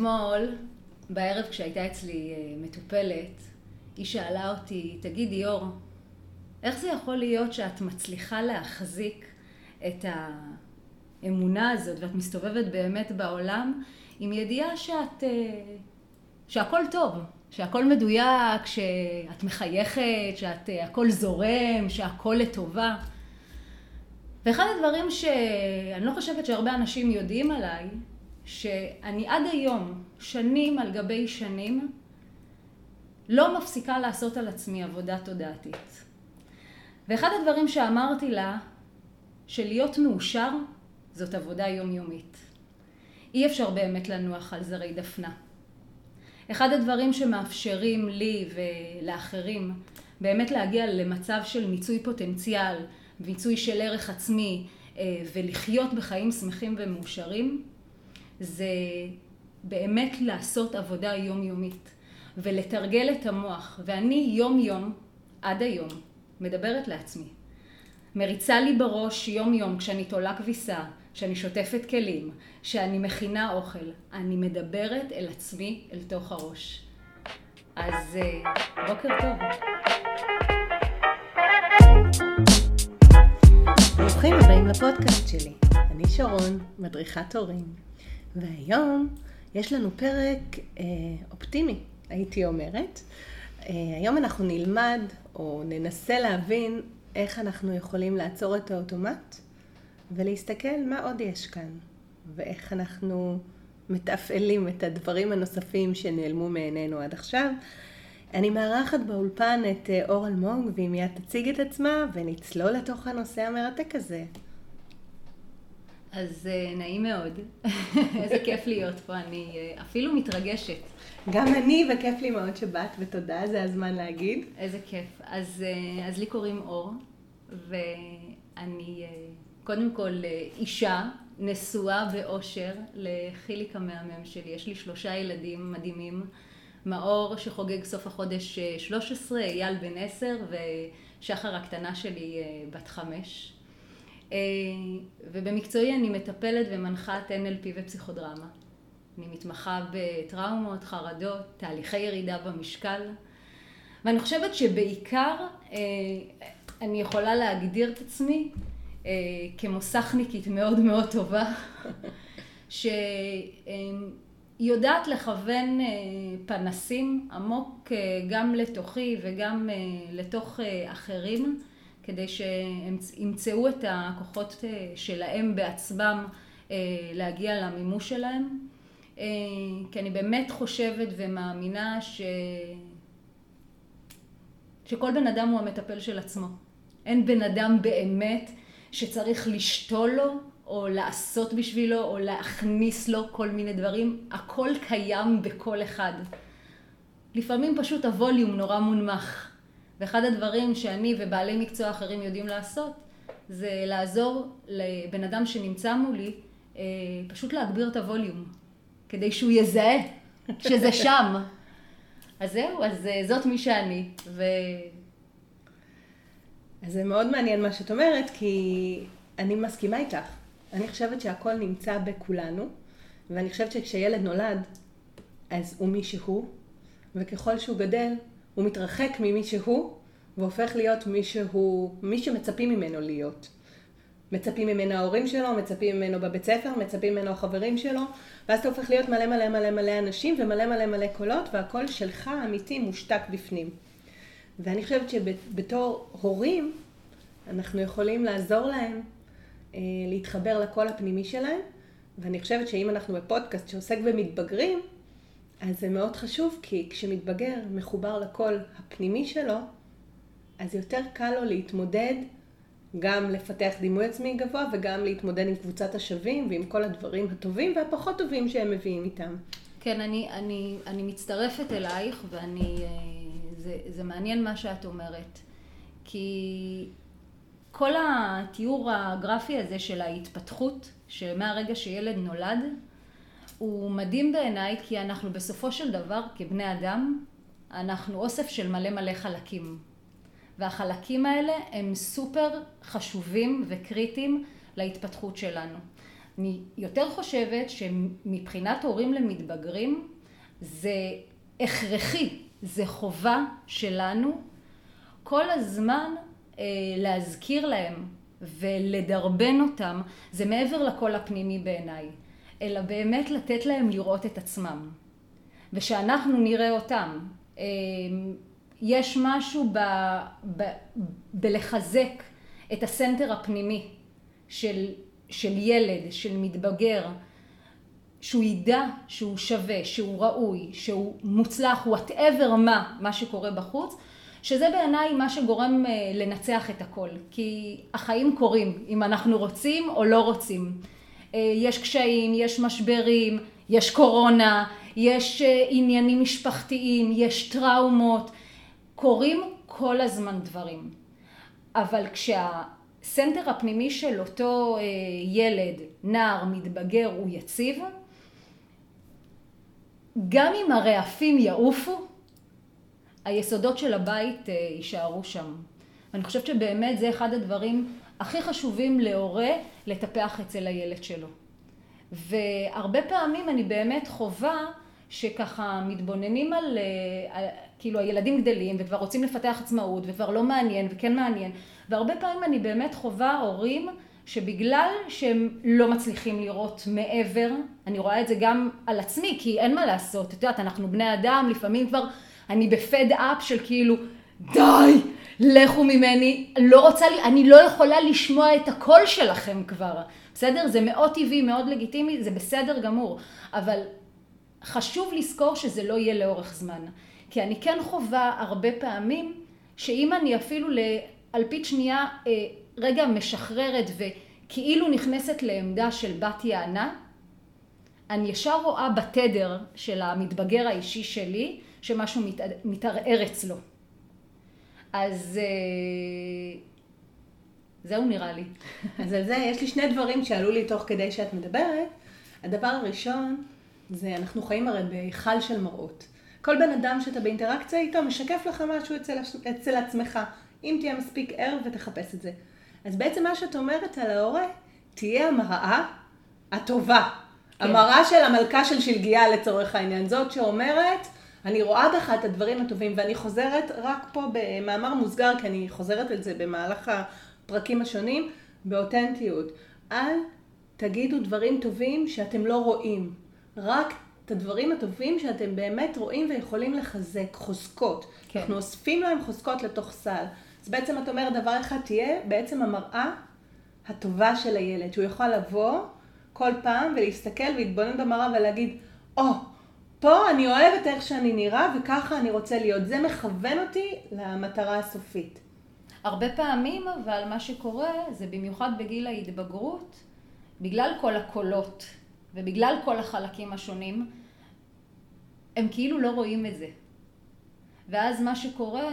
אתמול, בערב כשהייתה אצלי אה, מטופלת, היא שאלה אותי, תגידי אור, איך זה יכול להיות שאת מצליחה להחזיק את האמונה הזאת ואת מסתובבת באמת בעולם עם ידיעה שאת, אה, שהכל טוב, שהכל מדויק, שאת מחייכת, שהכל אה, זורם, שהכל לטובה. ואחד הדברים שאני לא חושבת שהרבה אנשים יודעים עליי, שאני עד היום, שנים על גבי שנים, לא מפסיקה לעשות על עצמי עבודה תודעתית. ואחד הדברים שאמרתי לה, שלהיות מאושר זאת עבודה יומיומית. אי אפשר באמת לנוח על זרי דפנה. אחד הדברים שמאפשרים לי ולאחרים באמת להגיע למצב של מיצוי פוטנציאל, מיצוי של ערך עצמי אה, ולחיות בחיים שמחים ומאושרים, זה באמת לעשות עבודה יומיומית ולתרגל את המוח. ואני יום יום, עד היום, מדברת לעצמי. מריצה לי בראש יום יום כשאני תולה כביסה, כשאני שוטפת כלים, כשאני מכינה אוכל. אני מדברת אל עצמי, אל תוך הראש. אז אה, בוקר טוב. ברוכים הבאים לפודקאסט שלי. אני שרון, מדריכת הורים, והיום יש לנו פרק אה, אופטימי, הייתי אומרת. אה, היום אנחנו נלמד או ננסה להבין איך אנחנו יכולים לעצור את האוטומט ולהסתכל מה עוד יש כאן, ואיך אנחנו מתפעלים את הדברים הנוספים שנעלמו מעינינו עד עכשיו. אני מארחת באולפן את אה, אור אלמוג, והיא מיד תציג את עצמה ונצלול לתוך הנושא המרתק הזה. אז אה, נעים מאוד, איזה כיף להיות פה, אני אה, אפילו מתרגשת. גם אני, וכיף לי מאוד שבאת, ותודה, זה הזמן להגיד. איזה כיף. אז, אז לי קוראים אור, ואני קודם כל אישה, נשואה באושר לחיליק המהמם שלי. יש לי שלושה ילדים מדהימים. מאור שחוגג סוף החודש 13, אה, אייל בן 10 ושחר הקטנה שלי אה, בת 5. אה, ובמקצועי אני מטפלת ומנחה את NLP ופסיכודרמה. אני מתמחה בטראומות, חרדות, תהליכי ירידה במשקל. ואני חושבת שבעיקר אני יכולה להגדיר את עצמי כמוסכניקית מאוד מאוד טובה, ש... היא יודעת לכוון אה, פנסים עמוק אה, גם לתוכי וגם אה, לתוך אחרים, כדי שהם ימצאו את הכוחות שלהם בעצמם להגיע למימוש שלהם. כי אני באמת חושבת ומאמינה ש... שכל בן אדם הוא המטפל של עצמו. אין בן אדם באמת שצריך לשתול לו או לעשות בשבילו, או להכניס לו כל מיני דברים, הכל קיים בכל אחד. לפעמים פשוט הווליום נורא מונמך. ואחד הדברים שאני ובעלי מקצוע אחרים יודעים לעשות, זה לעזור לבן אדם שנמצא מולי, אה, פשוט להגביר את הווליום, כדי שהוא יזהה שזה שם. אז זהו, אז אה, זאת מי שאני. ו... אז זה מאוד מעניין מה שאת אומרת, כי אני מסכימה איתך. אני חושבת שהכל נמצא בכולנו, ואני חושבת שכשילד נולד, אז הוא מי שהוא, וככל שהוא גדל, הוא מתרחק ממי שהוא, והופך להיות מי שהוא, מי שמצפים ממנו להיות. מצפים ממנו ההורים שלו, מצפים ממנו בבית ספר, מצפים ממנו החברים שלו, ואז אתה הופך להיות מלא מלא מלא מלא אנשים ומלא מלא מלא קולות, והקול שלך אמיתי מושתק בפנים. ואני חושבת שבתור הורים, אנחנו יכולים לעזור להם אה, להתחבר לקול הפנימי שלהם, ואני חושבת שאם אנחנו בפודקאסט שעוסק במתבגרים, אז זה מאוד חשוב, כי כשמתבגר מחובר לקול הפנימי שלו, אז יותר קל לו להתמודד, גם לפתח דימוי עצמי גבוה וגם להתמודד עם קבוצת השווים ועם כל הדברים הטובים והפחות טובים שהם מביאים איתם. כן, אני, אני, אני מצטרפת אלייך ואני, אה, זה, זה מעניין מה שאת אומרת. כי כל התיאור הגרפי הזה של ההתפתחות, שמהרגע שילד נולד, הוא מדהים בעיניי כי אנחנו בסופו של דבר כבני אדם, אנחנו אוסף של מלא מלא חלקים. והחלקים האלה הם סופר חשובים וקריטיים להתפתחות שלנו. אני יותר חושבת שמבחינת הורים למתבגרים זה הכרחי, זה חובה שלנו כל הזמן אה, להזכיר להם ולדרבן אותם, זה מעבר לקול הפנימי בעיניי, אלא באמת לתת להם לראות את עצמם. ושאנחנו נראה אותם. אה, יש משהו ב, ב, בלחזק את הסנטר הפנימי של, של ילד, של מתבגר, שהוא ידע שהוא שווה, שהוא ראוי, שהוא מוצלח, whatever מה, מה שקורה בחוץ, שזה בעיניי מה שגורם אה, לנצח את הכל. כי החיים קורים, אם אנחנו רוצים או לא רוצים. אה, יש קשיים, יש משברים, יש קורונה, יש אה, עניינים משפחתיים, יש טראומות. קורים כל הזמן דברים. אבל כשהסנטר הפנימי של אותו יילד, נער, מתבגר, הוא יציב, גם אם הרעפים יעופו, היסודות של הבית אה, יישארו שם. ואני חושבת שבאמת זה אחד הדברים הכי חשובים להורה לטפח אצל הילד שלו. והרבה פעמים אני באמת חווה שככה מתבוננים על, אה, על כאילו הילדים גדלים וכבר רוצים לפתח עצמאות וכבר לא מעניין וכן מעניין והרבה פעמים אני באמת חווה הורים שבגלל שהם לא מצליחים לראות מעבר, אני רואה את זה גם על עצמי כי אין מה לעשות, את יודעת אנחנו בני אדם לפעמים כבר אני בפד אפ של כאילו, די, לכו ממני, לא רוצה, אני לא יכולה לשמוע את הקול שלכם כבר, בסדר? זה מאוד טבעי, מאוד לגיטימי, זה בסדר גמור, אבל חשוב לזכור שזה לא יהיה לאורך זמן, כי אני כן חווה הרבה פעמים, שאם אני אפילו לאלפית שנייה אה, רגע משחררת וכאילו נכנסת לעמדה של בת יענה, אני ישר רואה בתדר של המתבגר האישי שלי, שמשהו מת, מתערער אצלו. אז אה, זהו נראה לי. אז על זה יש לי שני דברים שעלו לי תוך כדי שאת מדברת. הדבר הראשון זה אנחנו חיים הרי בהיכל של מראות. כל בן אדם שאתה באינטראקציה איתו משקף לך משהו אצל, אצל עצמך, אם תהיה מספיק ער ותחפש את זה. אז בעצם מה שאת אומרת על ההורה, תהיה המראה הטובה. כן. המראה של המלכה של שלגיה לצורך העניין. זאת שאומרת, אני רואה בך את הדברים הטובים, ואני חוזרת רק פה במאמר מוסגר, כי אני חוזרת על זה במהלך הפרקים השונים, באותנטיות. אל תגידו דברים טובים שאתם לא רואים. רק את הדברים הטובים שאתם באמת רואים ויכולים לחזק, חוזקות. כן. אנחנו אוספים להם חוזקות לתוך סל. אז בעצם את אומרת דבר אחד, תהיה בעצם המראה הטובה של הילד, שהוא יכול לבוא כל פעם ולהסתכל ולהתבונן במראה ולהגיד, או, oh, פה אני אוהבת איך שאני נראה וככה אני רוצה להיות. זה מכוון אותי למטרה הסופית. הרבה פעמים אבל מה שקורה זה במיוחד בגיל ההתבגרות, בגלל כל הקולות ובגלל כל החלקים השונים, הם כאילו לא רואים את זה. ואז מה שקורה,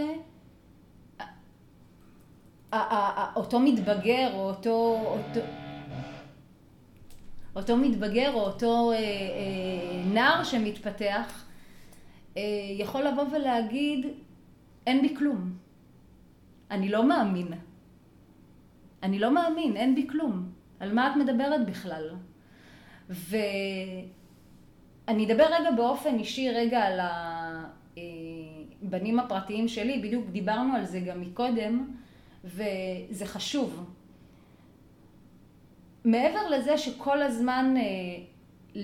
אותו מתבגר או אותו, אותו אותו מתבגר או אותו אה, אה, נער שמתפתח אה, יכול לבוא ולהגיד אין בי כלום. אני לא מאמין. אני לא מאמין, אין בי כלום. על מה את מדברת בכלל? ואני אדבר רגע באופן אישי רגע על הבנים הפרטיים שלי, בדיוק דיברנו על זה גם מקודם, וזה חשוב. מעבר לזה שכל הזמן אה,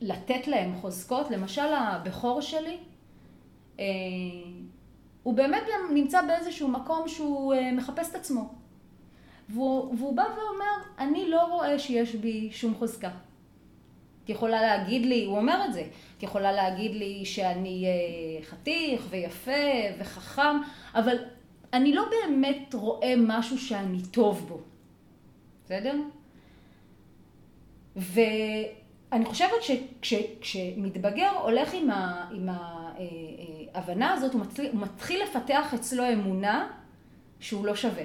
לתת להם חוזקות, למשל הבכור שלי, אה, הוא באמת נמצא באיזשהו מקום שהוא אה, מחפש את עצמו. והוא, והוא בא ואומר, אני לא רואה שיש בי שום חוזקה. את יכולה להגיד לי, הוא אומר את זה, את יכולה להגיד לי שאני חתיך ויפה וחכם, אבל אני לא באמת רואה משהו שאני טוב בו. בסדר? ואני חושבת שכשמתבגר הולך עם, ה, עם ההבנה הזאת, הוא מתחיל, הוא מתחיל לפתח אצלו אמונה שהוא לא שווה.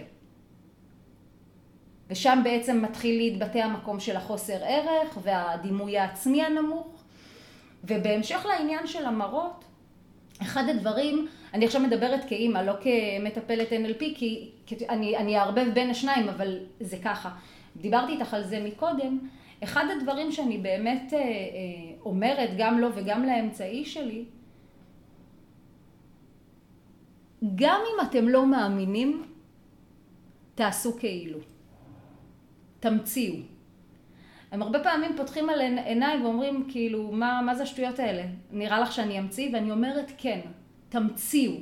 ושם בעצם מתחיל להתבטא המקום של החוסר ערך והדימוי העצמי הנמוך. ובהמשך לעניין של המראות, אחד הדברים, אני עכשיו מדברת כאימא, לא כמטפלת NLP, כי, כי אני, אני אערבב בין השניים, אבל זה ככה. דיברתי איתך על זה מקודם, אחד הדברים שאני באמת אה, אה, אומרת, גם לו וגם לאמצעי שלי, גם אם אתם לא מאמינים, תעשו כאילו. תמציאו. הם הרבה פעמים פותחים על עיניי ואומרים כאילו, מה, מה זה השטויות האלה? נראה לך שאני אמציא? ואני אומרת כן, תמציאו.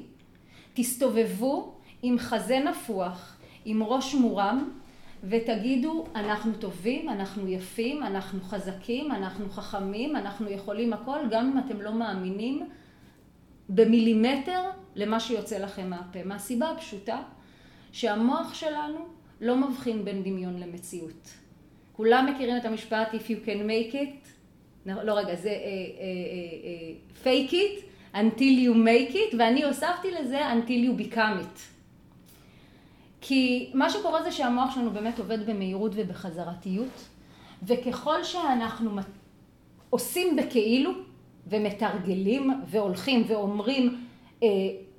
תסתובבו עם חזה נפוח, עם ראש מורם, ותגידו, אנחנו טובים, אנחנו יפים, אנחנו חזקים, אנחנו חכמים, אנחנו יכולים הכל, גם אם אתם לא מאמינים במילימטר למה שיוצא לכם מהפה. מהסיבה הפשוטה שהמוח שלנו לא מבחין בין דמיון למציאות. כולם מכירים את המשפט If you can make it, לא, לא רגע, זה uh, uh, uh, fake it until you make it, ואני הוספתי לזה until you become it. כי מה שקורה זה שהמוח שלנו באמת עובד במהירות ובחזרתיות, וככל שאנחנו עושים בכאילו, ומתרגלים, והולכים ואומרים, אה,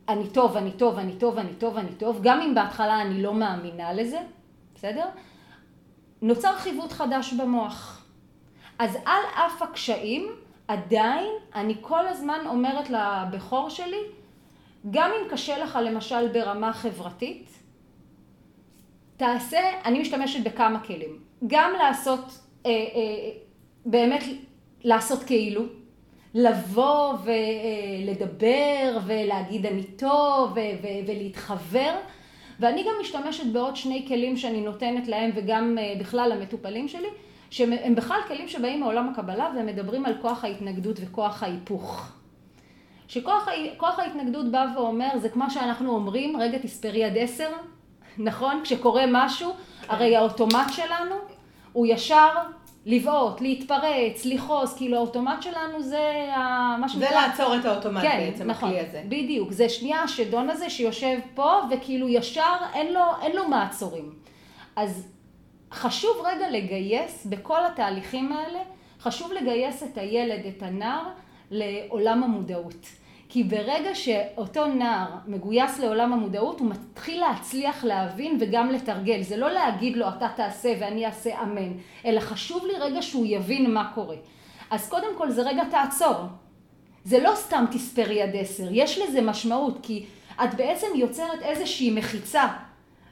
אני טוב, אני טוב, אני טוב, אני טוב, אני טוב, גם אם בהתחלה אני לא מאמינה לזה, בסדר? נוצר חיווט חדש במוח. אז על אף הקשיים, עדיין אני כל הזמן אומרת לבכור שלי, גם אם קשה לך למשל ברמה חברתית, תעשה, אני משתמשת בכמה כלים. גם לעשות, אה, אה, באמת לעשות כאילו, לבוא ולדבר ולהגיד אני טוב ולהתחבר. ואני גם משתמשת בעוד שני כלים שאני נותנת להם וגם אה, בכלל למטופלים שלי, שהם בכלל כלים שבאים מעולם הקבלה והם מדברים על כוח ההתנגדות וכוח ההיפוך. שכוח ההתנגדות בא ואומר, זה כמו שאנחנו אומרים, רגע תספרי עד עשר, נכון? כשקורה משהו. הרי האוטומט שלנו הוא ישר לבעוט, להתפרץ, לכעוס, כאילו האוטומט שלנו זה מה שנקרא... זה לעצור את האוטומט כן, בעצם, נכון, הכלי הזה. בדיוק, זה שנייה השדון הזה שיושב פה וכאילו ישר אין לו, אין לו מעצורים. אז חשוב רגע לגייס בכל התהליכים האלה, חשוב לגייס את הילד, את הנער, לעולם המודעות. כי ברגע שאותו נער מגויס לעולם המודעות, הוא מתחיל להצליח להבין וגם לתרגל. זה לא להגיד לו אתה תעשה ואני אעשה אמן, אלא חשוב לי רגע שהוא יבין מה קורה. אז קודם כל זה רגע תעצור. זה לא סתם תספרי עד עשר, יש לזה משמעות, כי את בעצם יוצרת איזושהי מחיצה.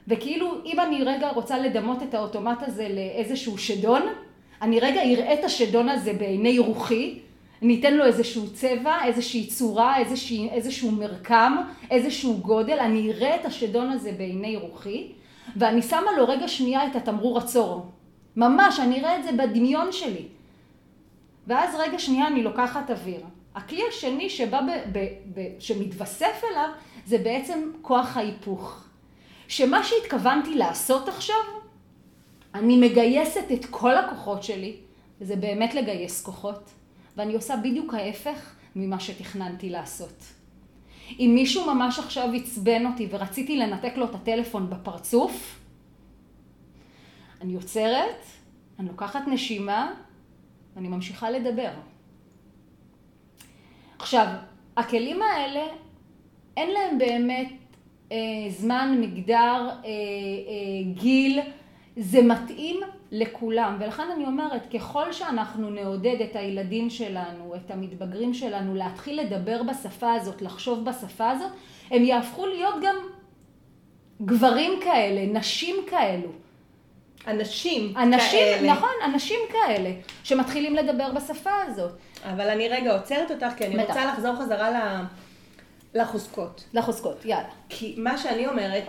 וכאילו אם אני רגע רוצה לדמות את האוטומט הזה לאיזשהו שדון, אני רגע אראה את השדון הזה בעיני רוחי, אני אתן לו איזשהו צבע, איזושהי צורה, איזושהי, איזשהו מרקם, איזשהו גודל, אני אראה את השדון הזה בעיני רוחי, ואני שמה לו רגע שנייה את התמרור עצור. ממש, אני אראה את זה בדמיון שלי. ואז רגע שנייה אני לוקחת אוויר. הכלי השני שבא ב, ב, ב, שמתווסף אליו, זה בעצם כוח ההיפוך. שמה שהתכוונתי לעשות עכשיו, אני מגייסת את כל הכוחות שלי, וזה באמת לגייס כוחות. ואני עושה בדיוק ההפך ממה שתכננתי לעשות. אם מישהו ממש עכשיו עצבן אותי ורציתי לנתק לו את הטלפון בפרצוף, אני עוצרת, אני לוקחת נשימה ואני ממשיכה לדבר. עכשיו, הכלים האלה, אין להם באמת אה, זמן, מגדר, אה, אה, גיל, זה מתאים לכולם. ולכן אני אומרת, ככל שאנחנו נעודד את הילדים שלנו, את המתבגרים שלנו, להתחיל לדבר בשפה הזאת, לחשוב בשפה הזאת, הם יהפכו להיות גם גברים כאלה, נשים כאלו. אנשים, אנשים כאלה. נכון, אנשים כאלה, שמתחילים לדבר בשפה הזאת. אבל אני רגע עוצרת אותך, כי אני בטח. רוצה לחזור חזרה ל... לחוזקות. לחוזקות, יאללה. כי מה שאני אומרת,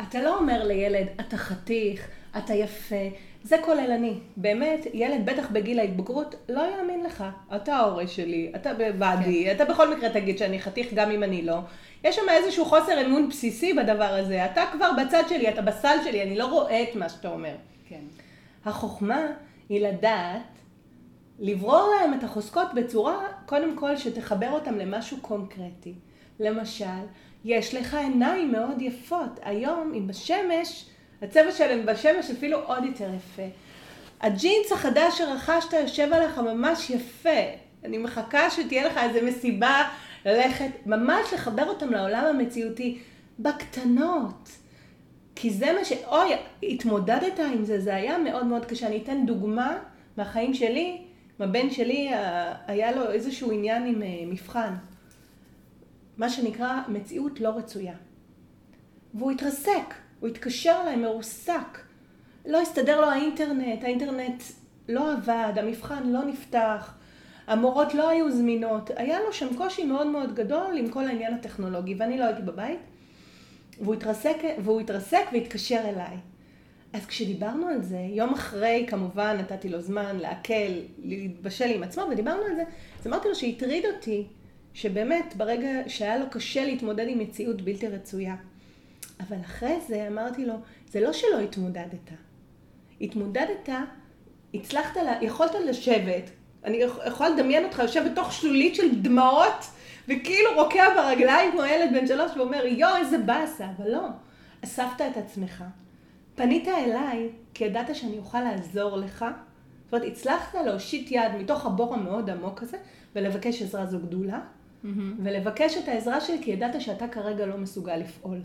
אתה לא אומר לילד, אתה חתיך, אתה יפה, זה כוללני. באמת, ילד, בטח בגיל ההתבגרות, לא יאמין לך. אתה ההורה שלי, אתה בבאדי, כן. אתה בכל מקרה תגיד שאני חתיך גם אם אני לא. יש שם איזשהו חוסר אמון בסיסי בדבר הזה. אתה כבר בצד שלי, אתה בסל שלי, אני לא רואה את מה שאתה אומר. כן. החוכמה היא לדעת לברור להם את החוזקות בצורה, קודם כל, שתחבר אותם למשהו קונקרטי. למשל, יש לך עיניים מאוד יפות. היום, עם השמש, הצבע שלהם בשמש אפילו עוד יותר יפה. הג'ינס החדש שרכשת יושב עליך ממש יפה. אני מחכה שתהיה לך איזה מסיבה ללכת, ממש לחבר אותם לעולם המציאותי בקטנות. כי זה מה ש... אוי, התמודדת עם זה, זה היה מאוד מאוד קשה. אני אתן דוגמה מהחיים שלי, הבן שלי היה לו איזשהו עניין עם מבחן. מה שנקרא מציאות לא רצויה. והוא התרסק, הוא התקשר אליי מרוסק. לא הסתדר לו האינטרנט, האינטרנט לא עבד, המבחן לא נפתח, המורות לא היו זמינות, היה לו שם קושי מאוד מאוד גדול עם כל העניין הטכנולוגי, ואני לא הייתי בבית, והוא התרסק, והוא התרסק והתקשר אליי. אז כשדיברנו על זה, יום אחרי כמובן נתתי לו זמן לעכל, להתבשל עם עצמו, ודיברנו על זה, אז אמרתי לו שהטריד אותי, שבאמת ברגע שהיה לו קשה להתמודד עם מציאות בלתי רצויה. אבל אחרי זה אמרתי לו, זה לא שלא התמודדת. התמודדת, הצלחת, לה, יכולת לשבת, אני יכולה לדמיין אותך יושב בתוך שלולית של דמעות, וכאילו רוקע ברגליים כמו ילד בן שלוש ואומר, יואו, איזה באסה, אבל לא. אספת את עצמך, פנית אליי, כי ידעת שאני אוכל לעזור לך. זאת אומרת, הצלחת להושיט יד מתוך הבור המאוד עמוק הזה, ולבקש עזרה זו גדולה, mm-hmm. ולבקש את העזרה שלי, כי ידעת שאתה כרגע לא מסוגל לפעול.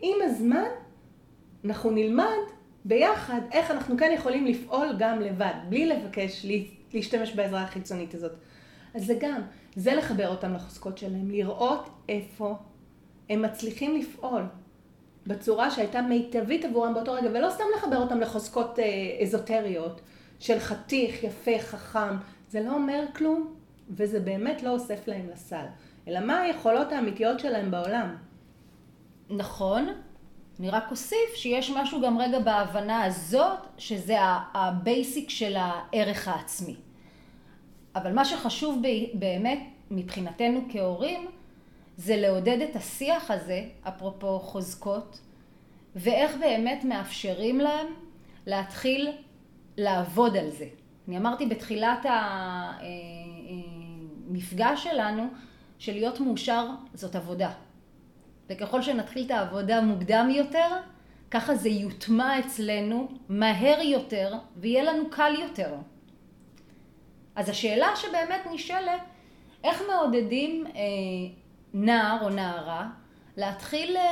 עם הזמן, אנחנו נלמד ביחד איך אנחנו כן יכולים לפעול גם לבד, בלי לבקש להשתמש בעזרה החיצונית הזאת. אז זה גם, זה לחבר אותם לחוזקות שלהם, לראות איפה הם מצליחים לפעול בצורה שהייתה מיטבית עבורם באותו רגע, ולא סתם לחבר אותם לחוזקות אה, אזוטריות של חתיך, יפה, חכם, זה לא אומר כלום, וזה באמת לא אוסף להם לסל, אלא מה היכולות האמיתיות שלהם בעולם. נכון, אני רק אוסיף שיש משהו גם רגע בהבנה הזאת, שזה ה basic של הערך העצמי. אבל מה שחשוב באמת מבחינתנו כהורים, זה לעודד את השיח הזה, אפרופו חוזקות, ואיך באמת מאפשרים להם להתחיל לעבוד על זה. אני אמרתי בתחילת המפגש אה, אה, שלנו, שלהיות מאושר זאת עבודה. וככל שנתחיל את העבודה מוקדם יותר, ככה זה יוטמע אצלנו מהר יותר ויהיה לנו קל יותר. אז השאלה שבאמת נשאלת, איך מעודדים אה, נער או נערה להתחיל אה,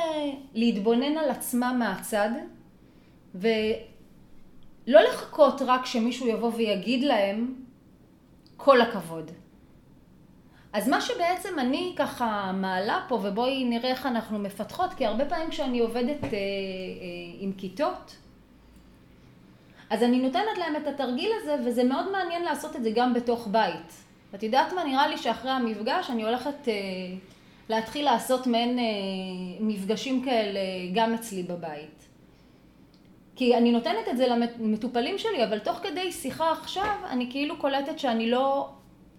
להתבונן על עצמם מהצד ולא לחכות רק שמישהו יבוא ויגיד להם כל הכבוד. אז מה שבעצם אני ככה מעלה פה, ובואי נראה איך אנחנו מפתחות, כי הרבה פעמים כשאני עובדת אה, אה, עם כיתות, אז אני נותנת להם את התרגיל הזה, וזה מאוד מעניין לעשות את זה גם בתוך בית. את יודעת מה? נראה לי שאחרי המפגש אני הולכת אה, להתחיל לעשות מעין אה, מפגשים כאלה גם אצלי בבית. כי אני נותנת את זה למטופלים שלי, אבל תוך כדי שיחה עכשיו, אני כאילו קולטת שאני לא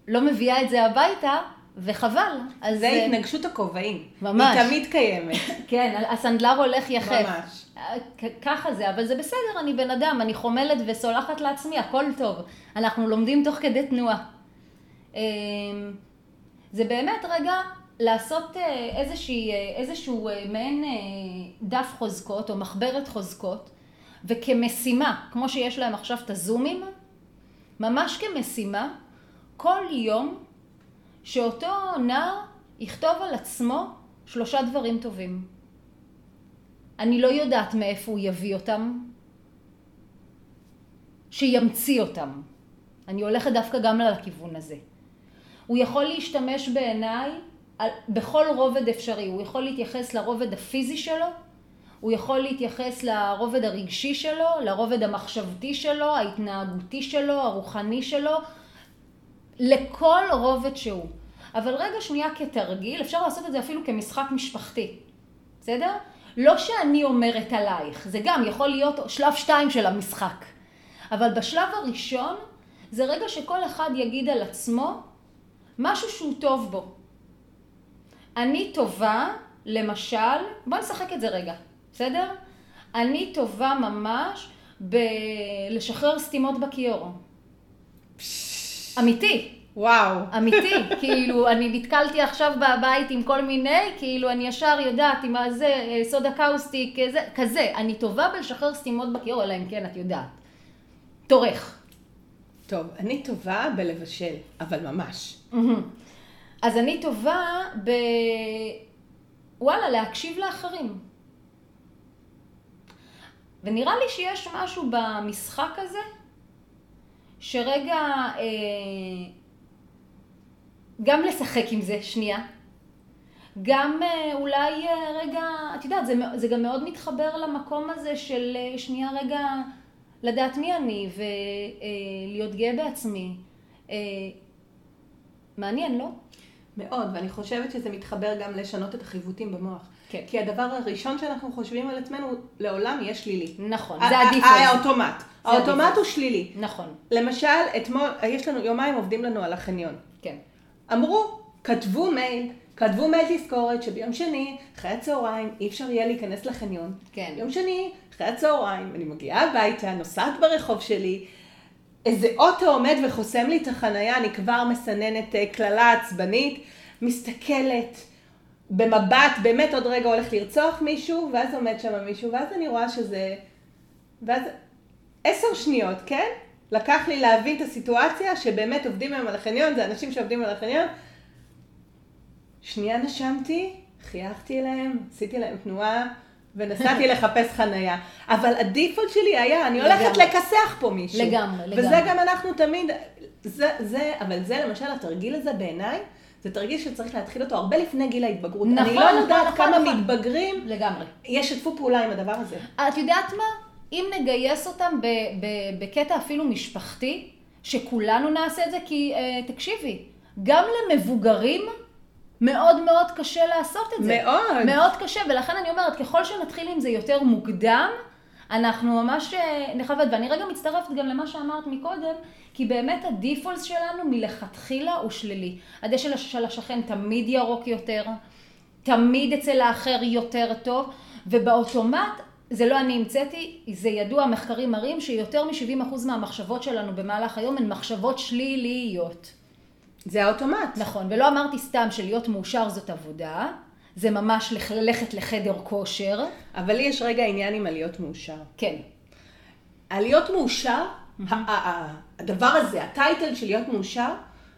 לא מביאה את זה הביתה, וחבל. זה אה, התנגשות הכובעים. ממש. היא תמיד קיימת. כן, הסנדלר הולך יחף. ממש. ככה זה, אבל זה בסדר, אני בן אדם, אני חומלת וסולחת לעצמי, הכל טוב. אנחנו לומדים תוך כדי תנועה. אמ, זה באמת רגע לעשות אה, איזושהי, אה, איזשהו מעין דף חוזקות או מחברת חוזקות, וכמשימה, כמו שיש להם עכשיו את הזומים, ממש כמשימה, כל יום שאותו נער יכתוב על עצמו שלושה דברים טובים. אני לא יודעת מאיפה הוא יביא אותם, שימציא אותם. אני הולכת דווקא גם לכיוון הזה. הוא יכול להשתמש בעיניי בכל רובד אפשרי. הוא יכול להתייחס לרובד הפיזי שלו, הוא יכול להתייחס לרובד הרגשי שלו, לרובד המחשבתי שלו, ההתנהגותי שלו, הרוחני שלו, לכל רובד שהוא. אבל רגע שנייה כתרגיל, אפשר לעשות את זה אפילו כמשחק משפחתי, בסדר? לא שאני אומרת עלייך, זה גם יכול להיות שלב שתיים של המשחק. אבל בשלב הראשון, זה רגע שכל אחד יגיד על עצמו משהו שהוא טוב בו. אני טובה, למשל, בוא נשחק את זה רגע, בסדר? אני טובה ממש בלשחרר סתימות בכיור. אמיתי. וואו. אמיתי, כאילו, אני נתקלתי עכשיו בבית עם כל מיני, כאילו, אני ישר יודעת עם הזה, סודה קאוסטי, כזה, כזה. אני טובה בלשחרר סתימות בכיור, אלא אם כן את יודעת. תורך. טוב, אני טובה בלבשל, אבל ממש. אז אני טובה ב... וואלה, להקשיב לאחרים. ונראה לי שיש משהו במשחק הזה שרגע, אה, גם לשחק עם זה שנייה, גם אה, אולי אה, רגע, את יודעת, זה, זה גם מאוד מתחבר למקום הזה של אה, שנייה רגע לדעת מי אני ולהיות גאה בעצמי. מעניין, לא? מאוד, ואני חושבת שזה מתחבר גם לשנות את החיווטים במוח. כן. כי הדבר הראשון שאנחנו חושבים על עצמנו לעולם יהיה שלילי. נכון, זה עדיף. האוטומט. האוטומט הוא שלילי. נכון. למשל, אתמול, יש לנו, יומיים עובדים לנו על החניון. כן. אמרו, כתבו מייל, כתבו מייל תזכורת שביום שני, אחרי הצהריים, אי אפשר יהיה להיכנס לחניון. כן. יום שני, אחרי הצהריים, אני מגיעה הביתה, נוסעת ברחוב שלי, איזה אוטו עומד וחוסם לי את החנייה, אני כבר מסננת אה, קללה עצבנית, מסתכלת במבט, באמת עוד רגע הולך לרצוח מישהו, ואז עומד שם מישהו, ואז אני רואה שזה... ואז עשר שניות, כן? לקח לי להבין את הסיטואציה שבאמת עובדים היום על החניון, זה אנשים שעובדים על החניון, שנייה נשמתי, חייכתי אליהם, עשיתי להם תנועה ונסעתי לחפש חנייה. אבל הדיפולט שלי היה, אני הולכת לכסח פה מישהו. לגמרי, לגמרי. וזה גם אנחנו תמיד, זה, זה, אבל זה למשל התרגיל הזה בעיניי, זה תרגיל שצריך להתחיל אותו הרבה לפני גיל ההתבגרות. נכון, אני לא נכון, יודעת נכון, כמה נכון. מתבגרים לגמרי. ישתפו פעולה עם הדבר הזה. את יודעת מה? אם נגייס אותם בקטע אפילו משפחתי, שכולנו נעשה את זה, כי uh, תקשיבי, גם למבוגרים מאוד מאוד קשה לעשות את זה. מאוד. מאוד קשה, ולכן אני אומרת, ככל שנתחיל עם זה יותר מוקדם, אנחנו ממש אה, נכבד. ואני רגע מצטרפת גם למה שאמרת מקודם, כי באמת הדיפולס שלנו מלכתחילה הוא שלילי. הדשא של השכן תמיד ירוק יותר, תמיד אצל האחר יותר טוב, ובאוטומט זה לא אני המצאתי, זה ידוע, מחקרים מראים שיותר מ-70% מהמחשבות שלנו במהלך היום הן מחשבות שליליות. זה האוטומט. נכון, ולא אמרתי סתם שלהיות מאושר זאת עבודה, זה ממש ללכת לחדר כושר. אבל לי יש רגע עניין עם הלהיות מאושר. כן. הלהיות מאושר, הדבר הזה, הטייטל של להיות מאושר,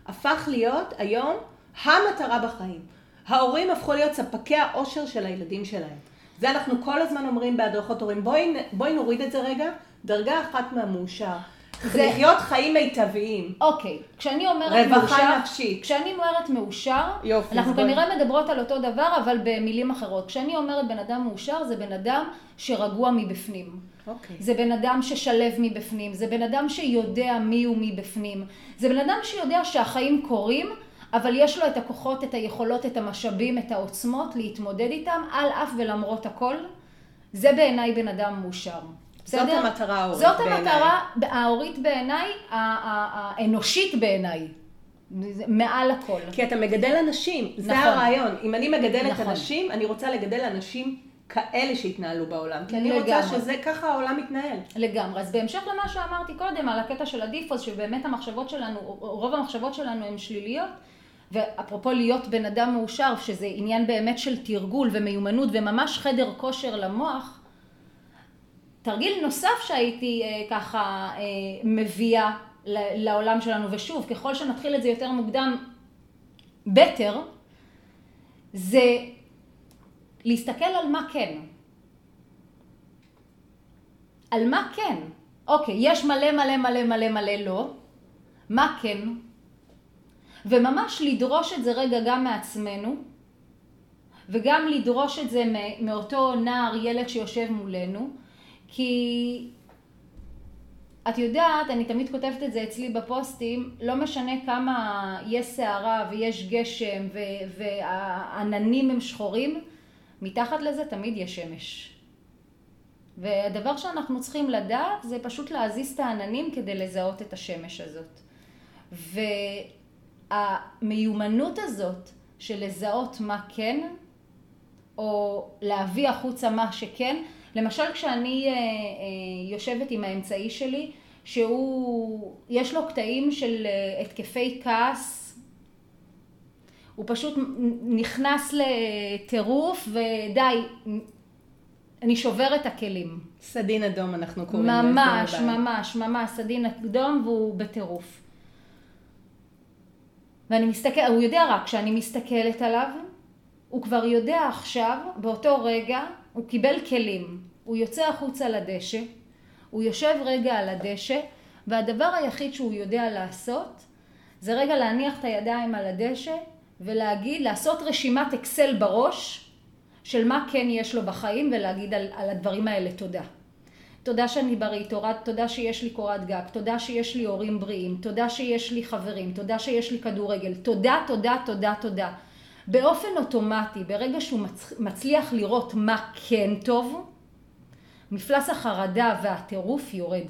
הפך להיות היום המטרה בחיים. ההורים הפכו להיות ספקי האושר של הילדים שלהם. זה אנחנו כל הזמן אומרים בהדרכות הורים, בואי, בואי נוריד את זה רגע, דרגה אחת מהמאושר. זה לחיות חיים מיטביים. אוקיי, כשאני אומרת מאושר, רווחה נפשית. כשאני אומרת מאושר, יופי, אנחנו כנראה מדברות על אותו דבר, אבל במילים אחרות. כשאני אומרת בן אדם מאושר, זה בן אדם שרגוע מבפנים. אוקיי. זה בן אדם ששלב מבפנים, זה בן אדם שיודע מי הוא מבפנים. זה בן אדם שיודע שהחיים קורים, אבל יש לו את הכוחות, את היכולות, את המשאבים, את העוצמות להתמודד איתם, על אף ולמרות הכל. זה בעיניי בן אדם מאושר. בסדר? זאת המטרה ההורית בעיניי. זאת המטרה ההורית בעיניי, האנושית בעיניי. מעל הכל. כי אתה מגדל אנשים, נכון. זה הרעיון. אם אני מגדלת נכון. אנשים, אני רוצה לגדל אנשים כאלה שהתנהלו בעולם. כי אני לגמרי. רוצה שזה ככה העולם מתנהל. לגמרי. אז בהמשך למה שאמרתי קודם, על הקטע של הדיפוס, שבאמת המחשבות שלנו, רוב המחשבות שלנו הן שליליות, ואפרופו להיות בן אדם מאושר, שזה עניין באמת של תרגול ומיומנות וממש חדר כושר למוח, תרגיל נוסף שהייתי אה, ככה אה, מביאה לעולם שלנו, ושוב, ככל שנתחיל את זה יותר מוקדם, בטר, זה להסתכל על מה כן. על מה כן. אוקיי, יש מלא מלא מלא מלא מלא לא, מה כן? וממש לדרוש את זה רגע גם מעצמנו, וגם לדרוש את זה מאותו נער, ילד שיושב מולנו, כי את יודעת, אני תמיד כותבת את זה אצלי בפוסטים, לא משנה כמה יש סערה ויש גשם והעננים הם שחורים, מתחת לזה תמיד יש שמש. והדבר שאנחנו צריכים לדעת זה פשוט להזיז את העננים כדי לזהות את השמש הזאת. והמיומנות הזאת של לזהות מה כן, או להביא החוצה מה שכן, למשל כשאני אה, אה, יושבת עם האמצעי שלי, שהוא, יש לו קטעים של אה, התקפי כעס, הוא פשוט נכנס לטירוף ודי, אני שובר את הכלים. סדין אדום אנחנו קוראים לזה. ממש, ממש, ממש, סדין אדום והוא בטירוף. ואני מסתכלת, הוא יודע רק כשאני מסתכלת עליו, הוא כבר יודע עכשיו, באותו רגע, הוא קיבל כלים, הוא יוצא החוצה לדשא, הוא יושב רגע על הדשא, והדבר היחיד שהוא יודע לעשות, זה רגע להניח את הידיים על הדשא ולהגיד, לעשות רשימת אקסל בראש של מה כן יש לו בחיים ולהגיד על, על הדברים האלה תודה. תודה שאני בריא, תודה שיש לי קורת גג, תודה שיש לי הורים בריאים, תודה שיש לי חברים, תודה שיש לי כדורגל, תודה, תודה, תודה, תודה. באופן אוטומטי, ברגע שהוא מצליח לראות מה כן טוב, מפלס החרדה והטירוף יורד.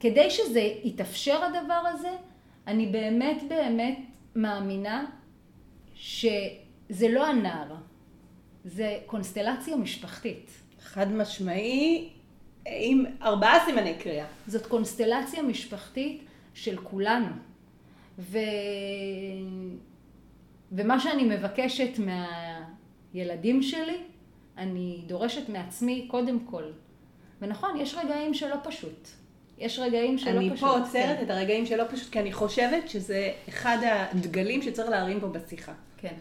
כדי שזה יתאפשר הדבר הזה, אני באמת באמת מאמינה שזה לא הנער, זה קונסטלציה משפחתית. חד משמעי, עם ארבעה סימני קריאה. זאת קונסטלציה משפחתית של כולנו. ו... ומה שאני מבקשת מהילדים שלי, אני דורשת מעצמי קודם כל. ונכון, יש רגעים שלא פשוט. יש רגעים שלא אני פשוט. אני פה עוצרת כן. את הרגעים שלא פשוט, כי אני חושבת שזה אחד הדגלים שצריך להרים פה בשיחה. כן.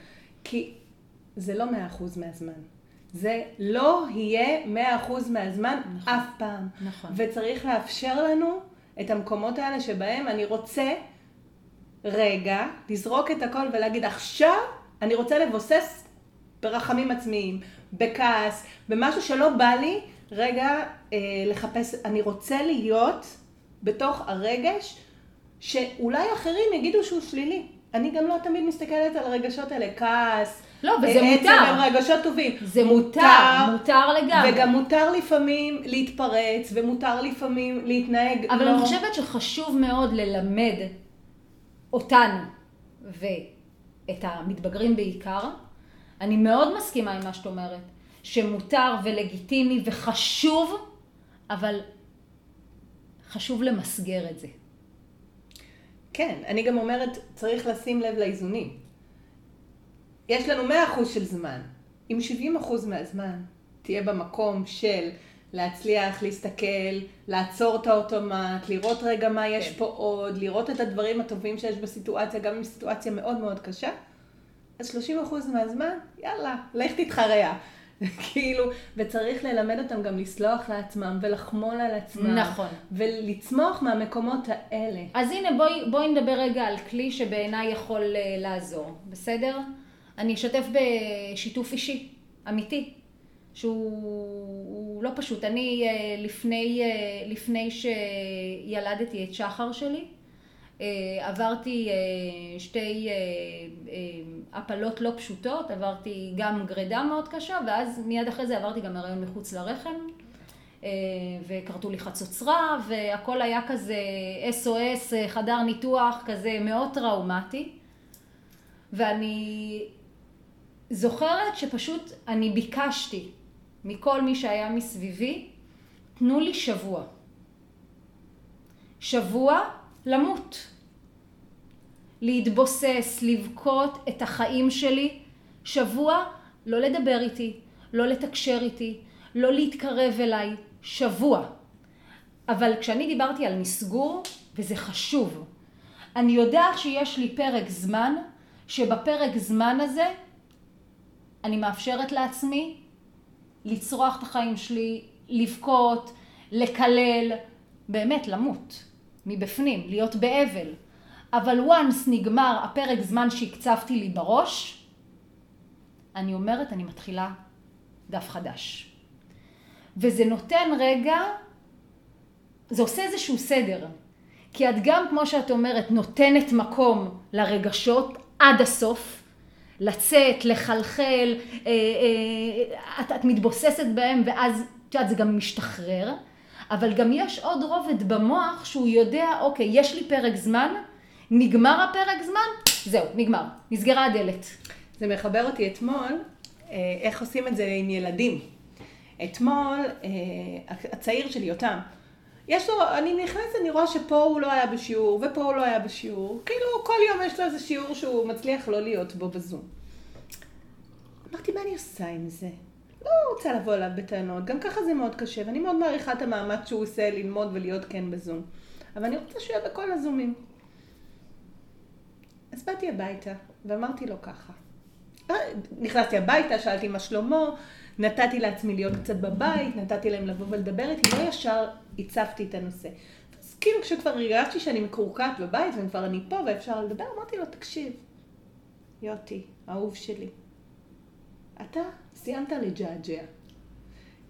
כי זה לא מאה אחוז מהזמן. זה לא יהיה מאה אחוז מהזמן נכון. אף פעם. נכון. וצריך לאפשר לנו את המקומות האלה שבהם אני רוצה רגע לזרוק את הכל ולהגיד עכשיו אני רוצה לבוסס ברחמים עצמיים, בכעס, במשהו שלא בא לי רגע אה, לחפש, אני רוצה להיות בתוך הרגש שאולי אחרים יגידו שהוא שלילי. אני גם לא תמיד מסתכלת על הרגשות האלה, כעס, לא, וזה אה, מותר. עצם הם רגשות טובים. זה מותר, מותר, מותר לגמרי. וגם מותר לפעמים להתפרץ, ומותר לפעמים להתנהג אבל לא... אני חושבת שחשוב מאוד ללמד אותנו, ואת המתבגרים בעיקר, אני מאוד מסכימה עם מה שאת אומרת. שמותר ולגיטימי וחשוב, אבל חשוב למסגר את זה. כן, אני גם אומרת, צריך לשים לב לאיזונים. יש לנו 100% של זמן. אם 70% מהזמן תהיה במקום של להצליח להסתכל, לעצור את האוטומט, לראות רגע מה יש כן. פה עוד, לראות את הדברים הטובים שיש בסיטואציה, גם אם סיטואציה מאוד מאוד קשה, אז 30% מהזמן, יאללה, לך תתחרע. כאילו, וצריך ללמד אותם גם לסלוח לעצמם ולחמול על עצמם. נכון. ולצמוח מהמקומות האלה. אז הנה, בואי, בואי נדבר רגע על כלי שבעיניי יכול uh, לעזור, בסדר? אני אשתף בשיתוף אישי, אמיתי, שהוא לא פשוט. אני uh, לפני, uh, לפני שילדתי את שחר שלי, אה, עברתי אה, שתי אה, הפלות לא פשוטות, עברתי גם גרידה מאוד קשה, ואז מיד אחרי זה עברתי גם הריון מחוץ לרחם, וכרתו לי חצוצרה, והכל היה כזה SOS, חדר ניתוח, כזה מאוד טראומטי. ואני זוכרת שפשוט אני ביקשתי מכל מי שהיה מסביבי, תנו לי שבוע. שבוע למות. להתבוסס, לבכות את החיים שלי, שבוע לא לדבר איתי, לא לתקשר איתי, לא להתקרב אליי, שבוע. אבל כשאני דיברתי על מסגור, וזה חשוב, אני יודעת שיש לי פרק זמן, שבפרק זמן הזה אני מאפשרת לעצמי לצרוח את החיים שלי, לבכות, לקלל, באמת למות. מבפנים, להיות באבל. אבל once נגמר הפרק זמן שהקצבתי לי בראש, אני אומרת, אני מתחילה דף חדש. וזה נותן רגע, זה עושה איזשהו סדר. כי את גם, כמו שאת אומרת, נותנת מקום לרגשות עד הסוף, לצאת, לחלחל, אה, אה, את, את מתבוססת בהם ואז, את יודעת, זה גם משתחרר. אבל גם יש עוד רובד במוח שהוא יודע, אוקיי, יש לי פרק זמן, נגמר הפרק זמן, זהו, נגמר, נסגרה הדלת. זה מחבר אותי אתמול, אה, איך עושים את זה עם ילדים. אתמול, אה, הצעיר שלי, אותם, יש לו, אני נכנסת, אני רואה שפה הוא לא היה בשיעור, ופה הוא לא היה בשיעור. כאילו, כל יום יש לו איזה שיעור שהוא מצליח לא להיות בו בזום. אמרתי, מה אני עושה עם זה? לא רוצה לבוא אליו בטענות, גם ככה זה מאוד קשה, ואני מאוד מעריכה את המאמץ שהוא עושה ללמוד ולהיות כן בזום. אבל אני רוצה שהוא יהיה בכל הזומים. אז באתי הביתה, ואמרתי לו ככה. אה, נכנסתי הביתה, שאלתי מה שלמה, נתתי לעצמי להיות קצת בבית, נתתי להם לבוא ולדבר איתי, לא ישר הצפתי את הנושא. אז כאילו כשכבר הרגשתי שאני מקורקעת בבית וכבר אני פה ואפשר לדבר, אמרתי לו, תקשיב, יוטי, אהוב שלי, אתה סיימת לג'עג'ע.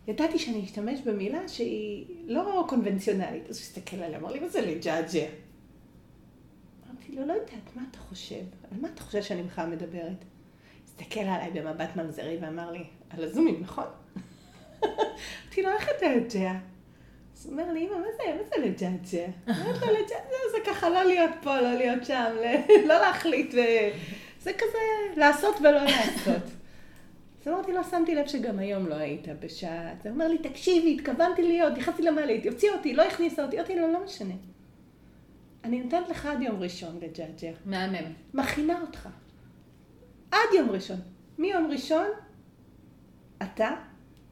ידעתי שאני אשתמש במילה שהיא לא קונבנציונלית. אז הוא הסתכל עליה, אמר לי, מה זה לג'עג'ע? אמרתי לו, לא יודעת, מה אתה חושב? על מה אתה חושב שאני בכלל מדברת? הסתכל עליי במבט ממזרי ואמר לי, על הזומים, נכון? אמרתי לו, איך אתה יודע? אז הוא אומר לי, אמא, מה זה, מה זה לג'עג'ע? אמרתי לו, לג'עג'ע זה ככה לא להיות פה, לא להיות שם, לא להחליט, זה כזה לעשות ולא לעשות. אז אמרתי לו, שמתי לב שגם היום לא היית בשעה. אז הוא אומר לי, תקשיבי, התכוונתי להיות, נכנסתי למעלית, הוציאה אותי, לא הכניסה אותי. אמרתי לו, לא משנה. אני נותנת לך עד יום ראשון לג'עג'ע. מהמם. מכינה אותך. עד יום ראשון. מיום ראשון, אתה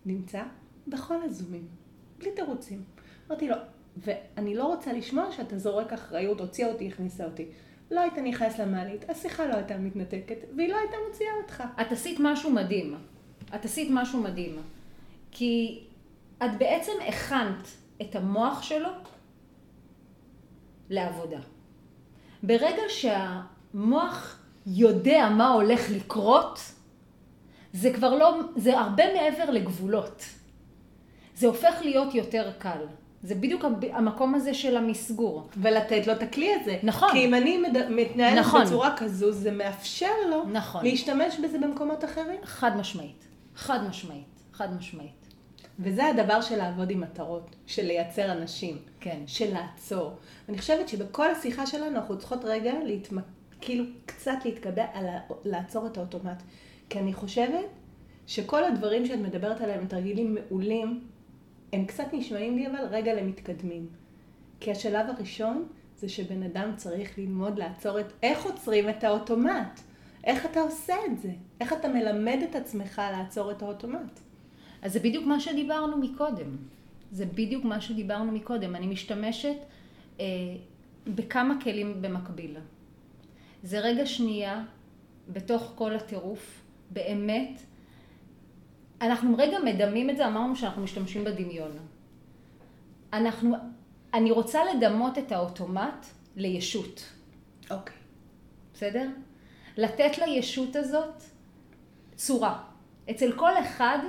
נמצא בכל הזומים. בלי תירוצים. אמרתי לו, ואני לא רוצה לשמוע שאתה זורק אחריות, הוציאה אותי, הכניסה אותי. לא היית נכנס למעלית, השיחה לא הייתה מתנתקת, והיא לא הייתה מוציאה אותך. את עשית משהו מדהים. את עשית משהו מדהים. כי את בעצם הכנת את המוח שלו לעבודה. ברגע שהמוח יודע מה הולך לקרות, זה כבר לא, זה הרבה מעבר לגבולות. זה הופך להיות יותר קל. זה בדיוק המקום הזה של המסגור. ולתת לו את הכלי הזה. נכון. כי אם אני מד... מתנהלת נכון. בצורה כזו, זה מאפשר לו נכון. להשתמש בזה במקומות אחרים. חד משמעית. חד משמעית. חד משמעית. וזה הדבר של לעבוד עם מטרות, של לייצר אנשים. כן. של לעצור. אני חושבת שבכל השיחה שלנו אנחנו צריכות רגע להתמק... כאילו קצת להתקבע על לעצור את האוטומט. כי אני חושבת שכל הדברים שאת מדברת עליהם הם תרגילים מעולים, הם קצת נשמעים לי אבל רגע למתקדמים. כי השלב הראשון זה שבן אדם צריך ללמוד לעצור את, איך עוצרים את האוטומט? איך אתה עושה את זה? איך אתה מלמד את עצמך לעצור את האוטומט? אז זה בדיוק מה שדיברנו מקודם. זה בדיוק מה שדיברנו מקודם. אני משתמשת אה, בכמה כלים במקביל. זה רגע שנייה, בתוך כל הטירוף, באמת, אנחנו רגע מדמים את זה, אמרנו שאנחנו משתמשים בדמיון. אנחנו, אני רוצה לדמות את האוטומט לישות. אוקיי. Okay. בסדר? לתת לישות הזאת צורה. אצל כל אחד,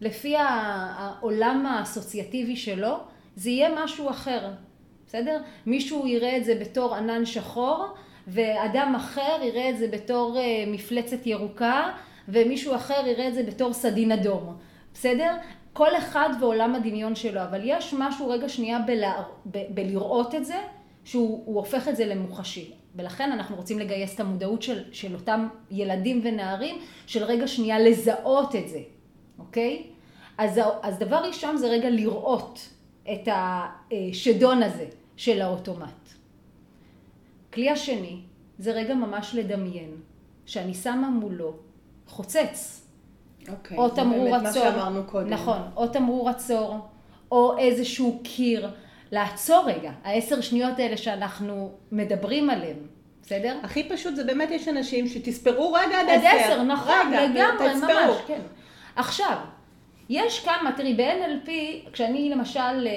לפי העולם האסוציאטיבי שלו, זה יהיה משהו אחר. בסדר? מישהו יראה את זה בתור ענן שחור, ואדם אחר יראה את זה בתור אה, מפלצת ירוקה, ומישהו אחר יראה את זה בתור סדין אדום, בסדר? כל אחד ועולם הדמיון שלו, אבל יש משהו רגע שנייה בלראות את זה, שהוא הופך את זה למוחשי. ולכן אנחנו רוצים לגייס את המודעות של, של אותם ילדים ונערים, של רגע שנייה לזהות את זה, אוקיי? אז, אז דבר ראשון זה רגע לראות את השדון הזה של האוטומט. כלי השני זה רגע ממש לדמיין שאני שמה מולו חוצץ. אוקיי, או תמרור עצור. מה שאמרנו קודם. נכון, או תמרור עצור, או איזשהו קיר. לעצור רגע, העשר שניות האלה שאנחנו מדברים עליהן, בסדר? הכי פשוט זה באמת יש אנשים שתספרו רגע עד עשר. עד עשר, נכון, רגע, לגמרי, ממש, כן. עכשיו, יש כמה, תראי, ב-NLP, כשאני למשל, אה, אה,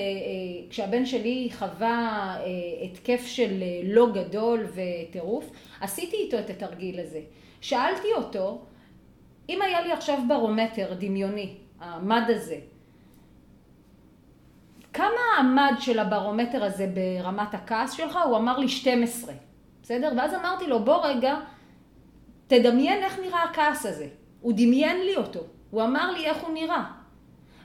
כשהבן שלי חווה אה, התקף של לא גדול וטירוף, עשיתי איתו את התרגיל הזה. שאלתי אותו, אם היה לי עכשיו ברומטר דמיוני, המד הזה, כמה המד של הברומטר הזה ברמת הכעס שלך? הוא אמר לי 12, בסדר? ואז אמרתי לו, בוא רגע, תדמיין איך נראה הכעס הזה. הוא דמיין לי אותו, הוא אמר לי איך הוא נראה.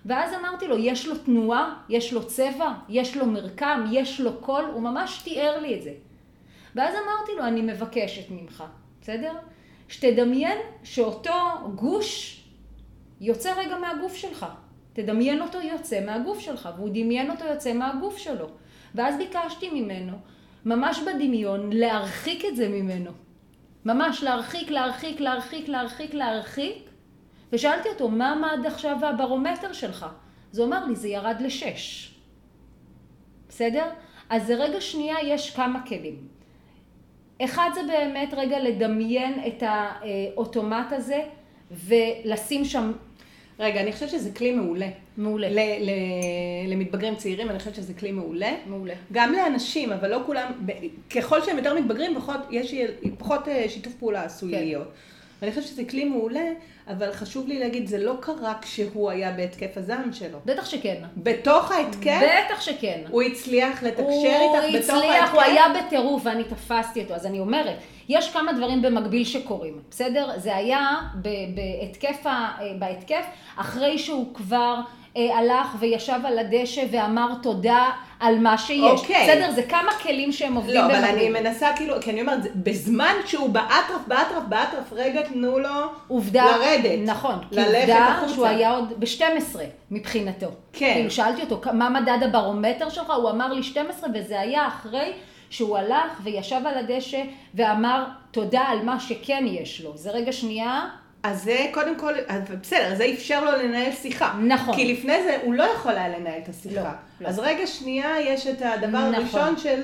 ואז אמרתי לו, יש לו תנועה, יש לו צבע, יש לו מרקם, יש לו קול, הוא ממש תיאר לי את זה. ואז אמרתי לו, אני מבקשת ממך, בסדר? שתדמיין שאותו גוש יוצא רגע מהגוף שלך. תדמיין אותו יוצא מהגוף שלך, והוא דמיין אותו יוצא מהגוף שלו. ואז ביקשתי ממנו, ממש בדמיון, להרחיק את זה ממנו. ממש להרחיק, להרחיק, להרחיק, להרחיק, להרחיק. ושאלתי אותו, מה עמד עכשיו הברומטר שלך? אז הוא אמר לי, זה ירד לשש. בסדר? אז זה רגע שנייה, יש כמה כלים. אחד זה באמת רגע לדמיין את האוטומט הזה ולשים שם... רגע, אני חושבת שזה כלי מעולה. מעולה. ל- ל- למתבגרים צעירים, אני חושבת שזה כלי מעולה. מעולה. גם לאנשים, אבל לא כולם, ככל שהם יותר מתבגרים, פחות, יש פחות אה, שיתוף פעולה עשוי כן. להיות. ואני חושבת שזה כלי מעולה, אבל חשוב לי להגיד, זה לא קרה כשהוא היה בהתקף הזעם שלו. בטח שכן. בתוך ההתקף, בטח שכן. הוא הצליח לתקשר הוא איתך בתוך ההתקף. הצליח, הוא היה בטירוף ואני תפסתי אותו. אז אני אומרת, יש כמה דברים במקביל שקורים, בסדר? זה היה בהתקף, בהתקף, אחרי שהוא כבר אה, הלך וישב על הדשא ואמר תודה על מה שיש. אוקיי. בסדר? זה כמה כלים שהם עובדים לא, במקביל. אבל אני מנסה כאילו, כי אני אומרת, בזמן שהוא באטרף, באטרף, באטרף, רגע תנו לו עובדה, לרדת. נכון, ללכת עובדה החוצה. שהוא היה עוד ב-12 מבחינתו. כן. כאילו שאלתי אותו, מה מדד הברומטר שלך? הוא אמר לי 12 וזה היה אחרי שהוא הלך וישב על הדשא ואמר תודה על מה שכן יש לו. זה רגע שנייה, אז זה קודם כל, בסדר, זה אפשר לו לנהל שיחה. נכון. כי לפני זה הוא לא יכול היה לנהל את השיחה. לא, לא. אז רגע שנייה יש את הדבר נכון. הראשון של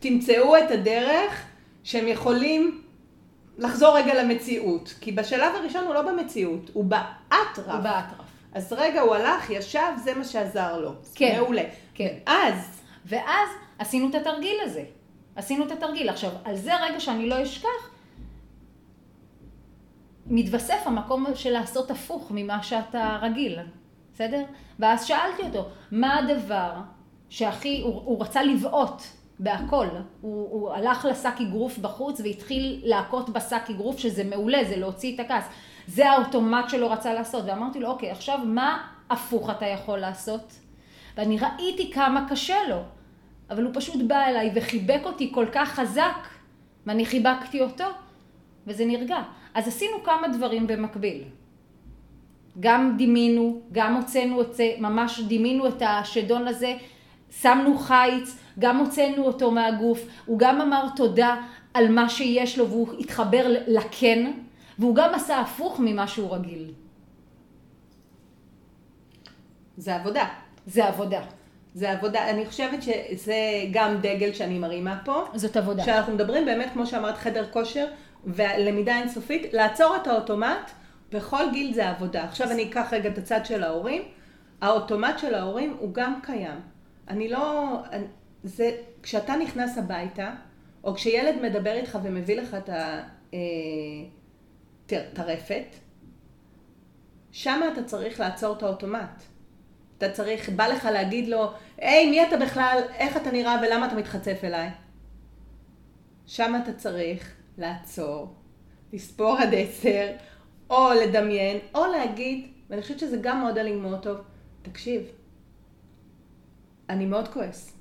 תמצאו את הדרך שהם יכולים לחזור רגע למציאות. כי בשלב הראשון הוא לא במציאות, הוא באטרף. הוא באטרף. אז רגע הוא הלך, ישב, זה מה שעזר לו. כן. מעולה. כן. אז, ואז עשינו את התרגיל הזה. עשינו את התרגיל. עכשיו, על זה רגע שאני לא אשכח, מתווסף המקום של לעשות הפוך ממה שאתה רגיל, בסדר? ואז שאלתי אותו, מה הדבר שהכי, הוא, הוא רצה לבעוט בהכל. הוא, הוא הלך לשק אגרוף בחוץ והתחיל להכות בשק אגרוף, שזה מעולה, זה להוציא את הכעס. זה האוטומט שלו רצה לעשות. ואמרתי לו, אוקיי, עכשיו מה הפוך אתה יכול לעשות? ואני ראיתי כמה קשה לו, אבל הוא פשוט בא אליי וחיבק אותי כל כך חזק, ואני חיבקתי אותו, וזה נרגע. אז עשינו כמה דברים במקביל. גם דימינו, גם הוצאנו את זה, ממש דימינו את השדון הזה, שמנו חיץ, גם הוצאנו אותו מהגוף, הוא גם אמר תודה על מה שיש לו והוא התחבר לכן, והוא גם עשה הפוך ממה שהוא רגיל. זה עבודה. זה עבודה. זה עבודה. אני חושבת שזה גם דגל שאני מרימה פה. זאת עבודה. כשאנחנו מדברים באמת, כמו שאמרת, חדר כושר ולמידה אינסופית, לעצור את האוטומט, בכל גיל זה עבודה. עכשיו אני אקח רגע את הצד של ההורים. האוטומט של ההורים הוא גם קיים. אני לא... זה, כשאתה נכנס הביתה, או כשילד מדבר איתך ומביא לך את הטרפת, שם אתה צריך לעצור את האוטומט. אתה צריך, בא לך להגיד לו, היי, מי אתה בכלל, איך אתה נראה ולמה אתה מתחצף אליי? שם אתה צריך לעצור, לספור עד עשר, או לדמיין, או להגיד, ואני חושבת שזה גם modeling מאוד טוב, תקשיב, אני מאוד כועס.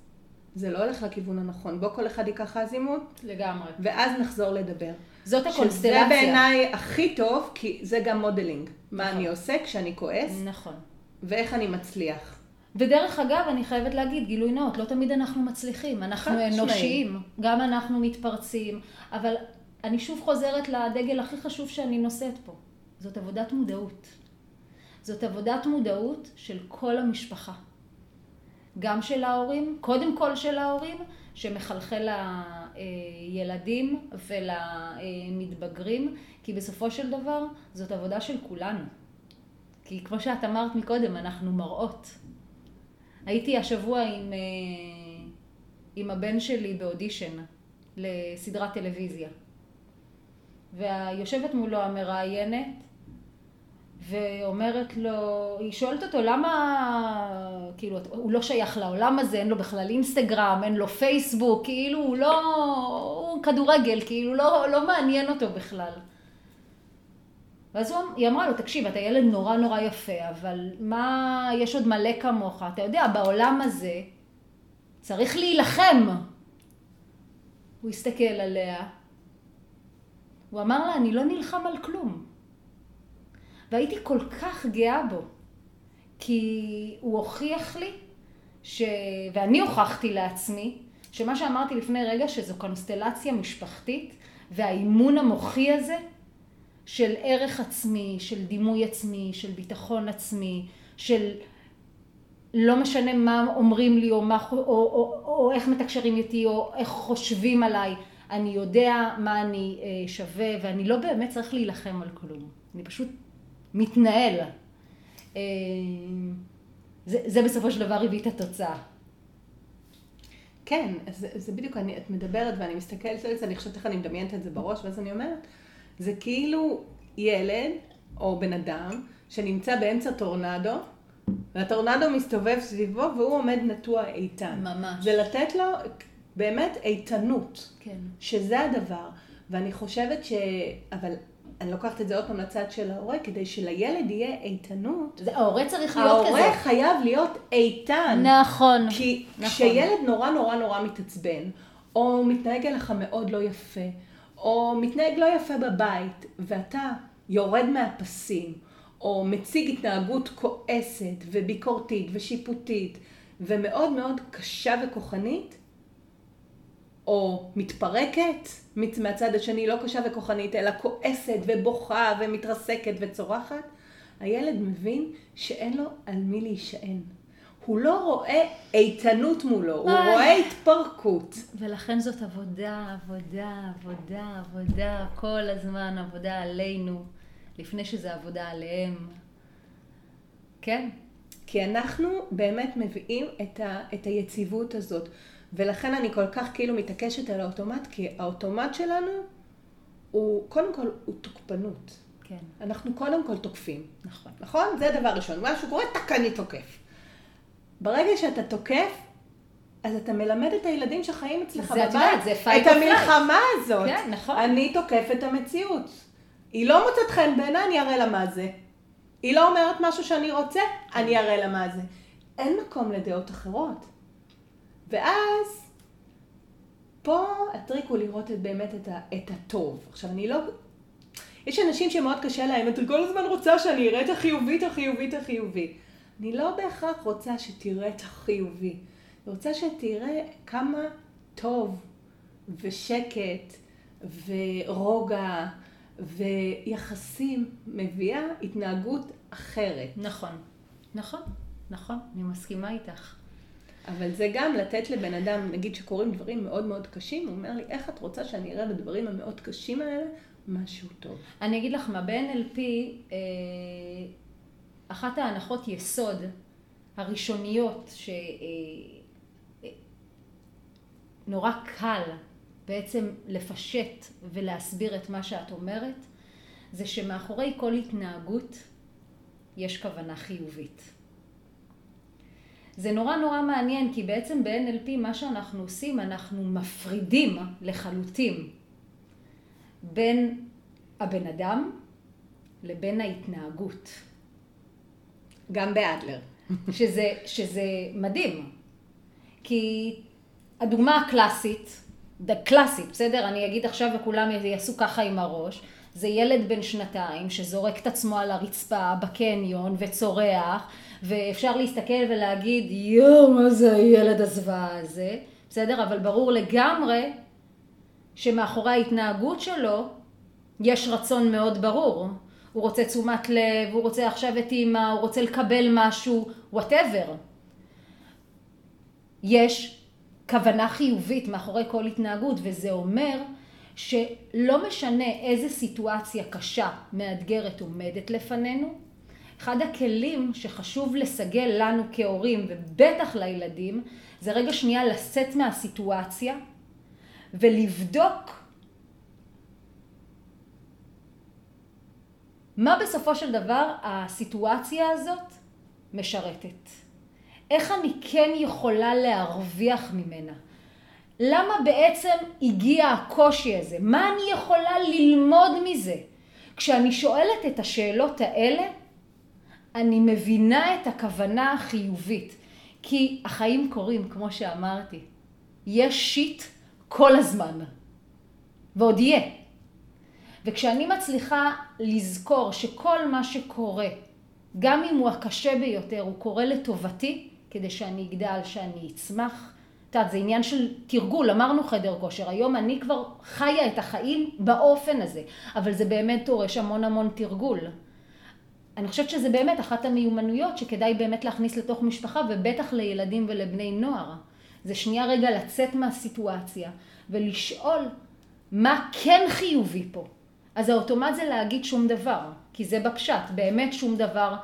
זה לא הולך לכיוון הנכון. בוא כל אחד ייקח רגע זמן, לגמרי. ואז נחזור לדבר. זאת שזה הקונסטלציה. בעיניי הכי טוב, כי זה גם modeling. מה אני עושה כשאני כועס, נכון. ואיך אני מצליח. ודרך אגב, אני חייבת להגיד, גילוי נאות, לא תמיד אנחנו מצליחים, אנחנו. אנושיים, גם אנחנו מתפרצים, אבל אני שוב חוזרת לדגל הכי חשוב שאני נושאת פה, זאת עבודת מודעות. זאת עבודת מודעות של כל המשפחה. גם של ההורים, קודם כל של ההורים, שמחלחל לילדים ולמתבגרים, כי בסופו של דבר זאת עבודה של כולנו. כי כמו שאת אמרת מקודם, אנחנו מראות. הייתי השבוע עם, אה, עם הבן שלי באודישן לסדרת טלוויזיה. ויושבת מולו המראיינת, ואומרת לו, היא שואלת אותו למה, כאילו, הוא לא שייך לעולם הזה, אין לו בכלל אינסטגרם, אין לו פייסבוק, כאילו הוא לא, הוא כדורגל, כאילו לא, לא מעניין אותו בכלל. ואז הוא, היא אמרה לו, תקשיב, אתה ילד נורא נורא יפה, אבל מה, יש עוד מלא כמוך, אתה יודע, בעולם הזה צריך להילחם. הוא הסתכל עליה, הוא אמר לה, אני לא נלחם על כלום. והייתי כל כך גאה בו, כי הוא הוכיח לי, ש... ואני הוכחתי לעצמי, שמה שאמרתי לפני רגע, שזו קונסטלציה משפחתית, והאימון המוחי הזה, של ערך עצמי, של דימוי עצמי, של ביטחון עצמי, של לא משנה מה אומרים לי, או, מה, או, או, או, או איך מתקשרים איתי, או איך חושבים עליי, אני יודע מה אני אה, שווה, ואני לא באמת צריך להילחם על כלום. אני פשוט מתנהל. זה, זה בסופו של דבר הביא את התוצאה. כן, אז זה בדיוק, אני, את מדברת ואני מסתכלת על זה, אני חושבת איך אני מדמיינת את זה בראש, ואז אני אומרת, זה כאילו ילד או בן אדם שנמצא באמצע טורנדו, והטורנדו מסתובב סביבו והוא עומד נטוע איתן. ממש. זה לתת לו באמת איתנות. כן. שזה הדבר. ואני חושבת ש... אבל אני לוקחת את זה עוד פעם לצד של ההורה, כדי שלילד יהיה איתנות. זה, ההורה צריך להיות ההורה כזה. ההורה חייב להיות איתן. נכון. כי נכון. כשילד נורא נורא נורא מתעצבן, או מתנהג אליך מאוד לא יפה, או מתנהג לא יפה בבית, ואתה יורד מהפסים, או מציג התנהגות כועסת וביקורתית ושיפוטית, ומאוד מאוד קשה וכוחנית, או מתפרקת מהצד השני, לא קשה וכוחנית, אלא כועסת ובוכה ומתרסקת וצורחת, הילד מבין שאין לו על מי להישען. הוא לא רואה איתנות מולו, הוא. רואה התפרקות. ולכן זאת עבודה, עבודה, עבודה, עבודה, כל הזמן עבודה עלינו, לפני שזה עבודה עליהם. כן, כי אנחנו באמת מביאים את, ה, את היציבות הזאת. ולכן אני כל כך כאילו מתעקשת על האוטומט, כי האוטומט שלנו הוא, קודם כל, הוא תוקפנות. כן, אנחנו קודם כל תוקפים. נכון. נכון? זה דבר ראשון. משהו קורה, טק, אני תוקף. ברגע שאתה תוקף, אז אתה מלמד את הילדים שחיים אצלך זה, את בבית, יודעת, זה fight את המלחמה הזאת. כן, נכון. אני תוקף את המציאות. היא לא מוצאת חן בעיניי, אני אראה לה מה זה. היא לא אומרת משהו שאני רוצה, אני אראה לה מה זה. אין מקום לדעות אחרות. ואז, פה הטריק הוא לראות את, באמת את, ה, את הטוב. עכשיו, אני לא... יש אנשים שמאוד קשה להם, אתה כל הזמן רוצה שאני אראה את החיובית, החיובית, החיובי. אני לא בהכרח רוצה שתראה את החיובי. אני רוצה שתראה כמה טוב ושקט ורוגע ויחסים מביאה התנהגות אחרת. נכון, נכון, נכון, אני מסכימה איתך. אבל זה גם לתת לבן אדם, נגיד שקורים דברים מאוד מאוד קשים, הוא אומר לי, איך את רוצה שאני אראה בדברים המאוד קשים האלה משהו טוב? אני אגיד לך מה, ב-NLP, אה, אחת ההנחות יסוד הראשוניות שנורא קל בעצם לפשט ולהסביר את מה שאת אומרת, זה שמאחורי כל התנהגות יש כוונה חיובית. זה נורא נורא מעניין, כי בעצם ב-NLP מה שאנחנו עושים, אנחנו מפרידים לחלוטין בין הבן אדם לבין ההתנהגות. גם באדלר. שזה, שזה מדהים. כי הדוגמה הקלאסית, קלאסית, בסדר? אני אגיד עכשיו וכולם יעשו ככה עם הראש. זה ילד בן שנתיים שזורק את עצמו על הרצפה בקניון וצורח, ואפשר להסתכל ולהגיד, יואו, מה זה הילד הזוועה הזה, בסדר? אבל ברור לגמרי שמאחורי ההתנהגות שלו יש רצון מאוד ברור. הוא רוצה תשומת לב, הוא רוצה עכשיו את אימא, הוא רוצה לקבל משהו, וואטאבר. יש כוונה חיובית מאחורי כל התנהגות, וזה אומר שלא משנה איזה סיטואציה קשה, מאתגרת עומדת לפנינו, אחד הכלים שחשוב לסגל לנו כהורים, ובטח לילדים, זה רגע שנייה לצאת מהסיטואציה ולבדוק מה בסופו של דבר הסיטואציה הזאת משרתת. איך אני כן יכולה להרוויח ממנה? למה בעצם הגיע הקושי הזה? מה אני יכולה ללמוד מזה? כשאני שואלת את השאלות האלה, אני מבינה את הכוונה החיובית. כי החיים קורים, כמו שאמרתי. יש שיט כל הזמן. ועוד יהיה. וכשאני מצליחה לזכור שכל מה שקורה, גם אם הוא הקשה ביותר, הוא קורה לטובתי, כדי שאני אגדל, שאני אצמח. את יודעת, זה עניין של תרגול, אמרנו חדר כושר, היום אני כבר חיה את החיים באופן הזה, אבל זה באמת דורש המון המון תרגול. אני חושבת שזה באמת אחת המיומנויות שכדאי באמת להכניס לתוך משפחה, ובטח לילדים ולבני נוער. זה שנייה רגע לצאת מהסיטואציה ולשאול מה כן חיובי פה. אז האוטומט זה להגיד שום דבר, כי זה בפשט, באמת שום דבר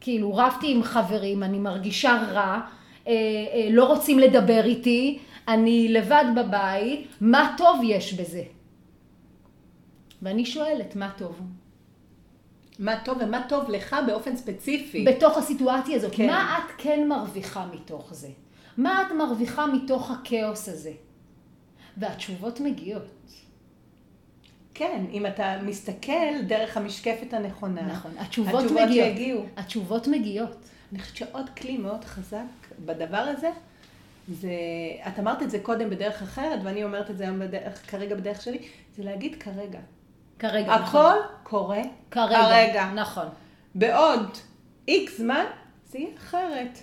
כאילו, רבתי עם חברים, אני מרגישה רע, אה, אה, לא רוצים לדבר איתי, אני לבד בבית, מה טוב יש בזה? ואני שואלת, מה טוב? מה טוב ומה טוב לך באופן ספציפי. בתוך הסיטואציה הזאת, כן. מה את כן מרוויחה מתוך זה? מה את מרוויחה מתוך הכאוס הזה? והתשובות מגיעות. כן, אם אתה מסתכל דרך המשקפת הנכונה, נכון, התשובות, התשובות מגיעות. יגיעו. התשובות מגיעות. אני חושבת שעוד כלי מאוד חזק בדבר הזה, זה, את אמרת את זה קודם בדרך אחרת, ואני אומרת את זה היום בדרך, כרגע בדרך שלי, זה להגיד כרגע. כרגע, נכון. הכל קורה כרגע. כרגע. נכון. בעוד איקס זמן, זה יהיה אחרת.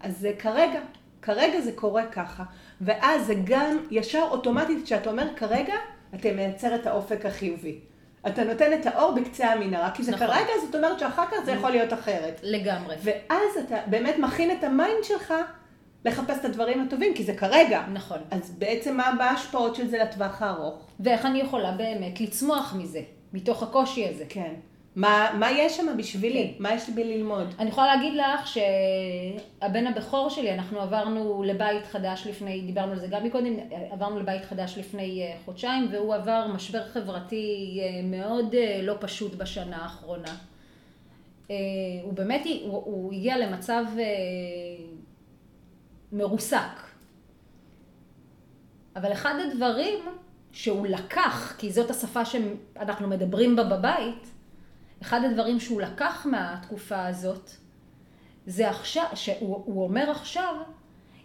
אז זה כרגע, כרגע זה קורה ככה. ואז זה גם ישר אוטומטית, כשאתה אומר כרגע, אתה מייצר את האופק החיובי. אתה נותן את האור בקצה המנהרה, כי זה נכון. כרגע, זאת אומרת שאחר כך זה יכול להיות אחרת. לגמרי. ואז אתה באמת מכין את ה mind שלך לחפש את הדברים הטובים, כי זה כרגע. נכון. אז בעצם מה ההשפעות של זה לטווח הארוך? ואיך אני יכולה באמת לצמוח מזה, מתוך הקושי הזה. כן. מה, מה יש שם בשבילי? כן. מה יש לי ללמוד? אני יכולה להגיד לך שהבן הבכור שלי, אנחנו עברנו לבית חדש לפני, דיברנו על זה גם מקודם, עברנו לבית חדש לפני אה, חודשיים, והוא עבר משבר חברתי אה, מאוד אה, לא פשוט בשנה האחרונה. הוא באמת, הוא, הוא הגיע למצב מרוסק. אבל אחד הדברים שהוא לקח, כי זאת השפה שאנחנו מדברים בה בבית, אחד הדברים שהוא לקח מהתקופה הזאת, זה עכשיו, שהוא הוא אומר עכשיו,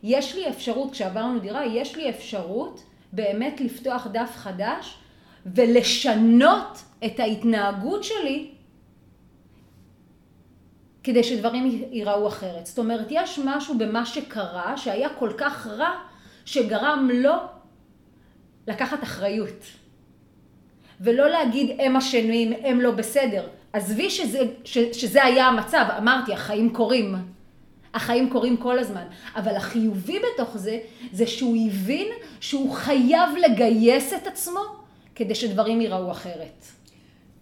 יש לי אפשרות, כשעברנו דירה, יש לי אפשרות באמת לפתוח דף חדש ולשנות את ההתנהגות שלי כדי שדברים ייראו אחרת. זאת אומרת, יש משהו במה שקרה שהיה כל כך רע, שגרם לו לקחת אחריות. ולא להגיד הם אשמים, הם לא בסדר. עזבי שזה, ש, שזה היה המצב, אמרתי, החיים קורים. החיים קורים כל הזמן. אבל החיובי בתוך זה, זה שהוא הבין שהוא חייב לגייס את עצמו כדי שדברים ייראו אחרת.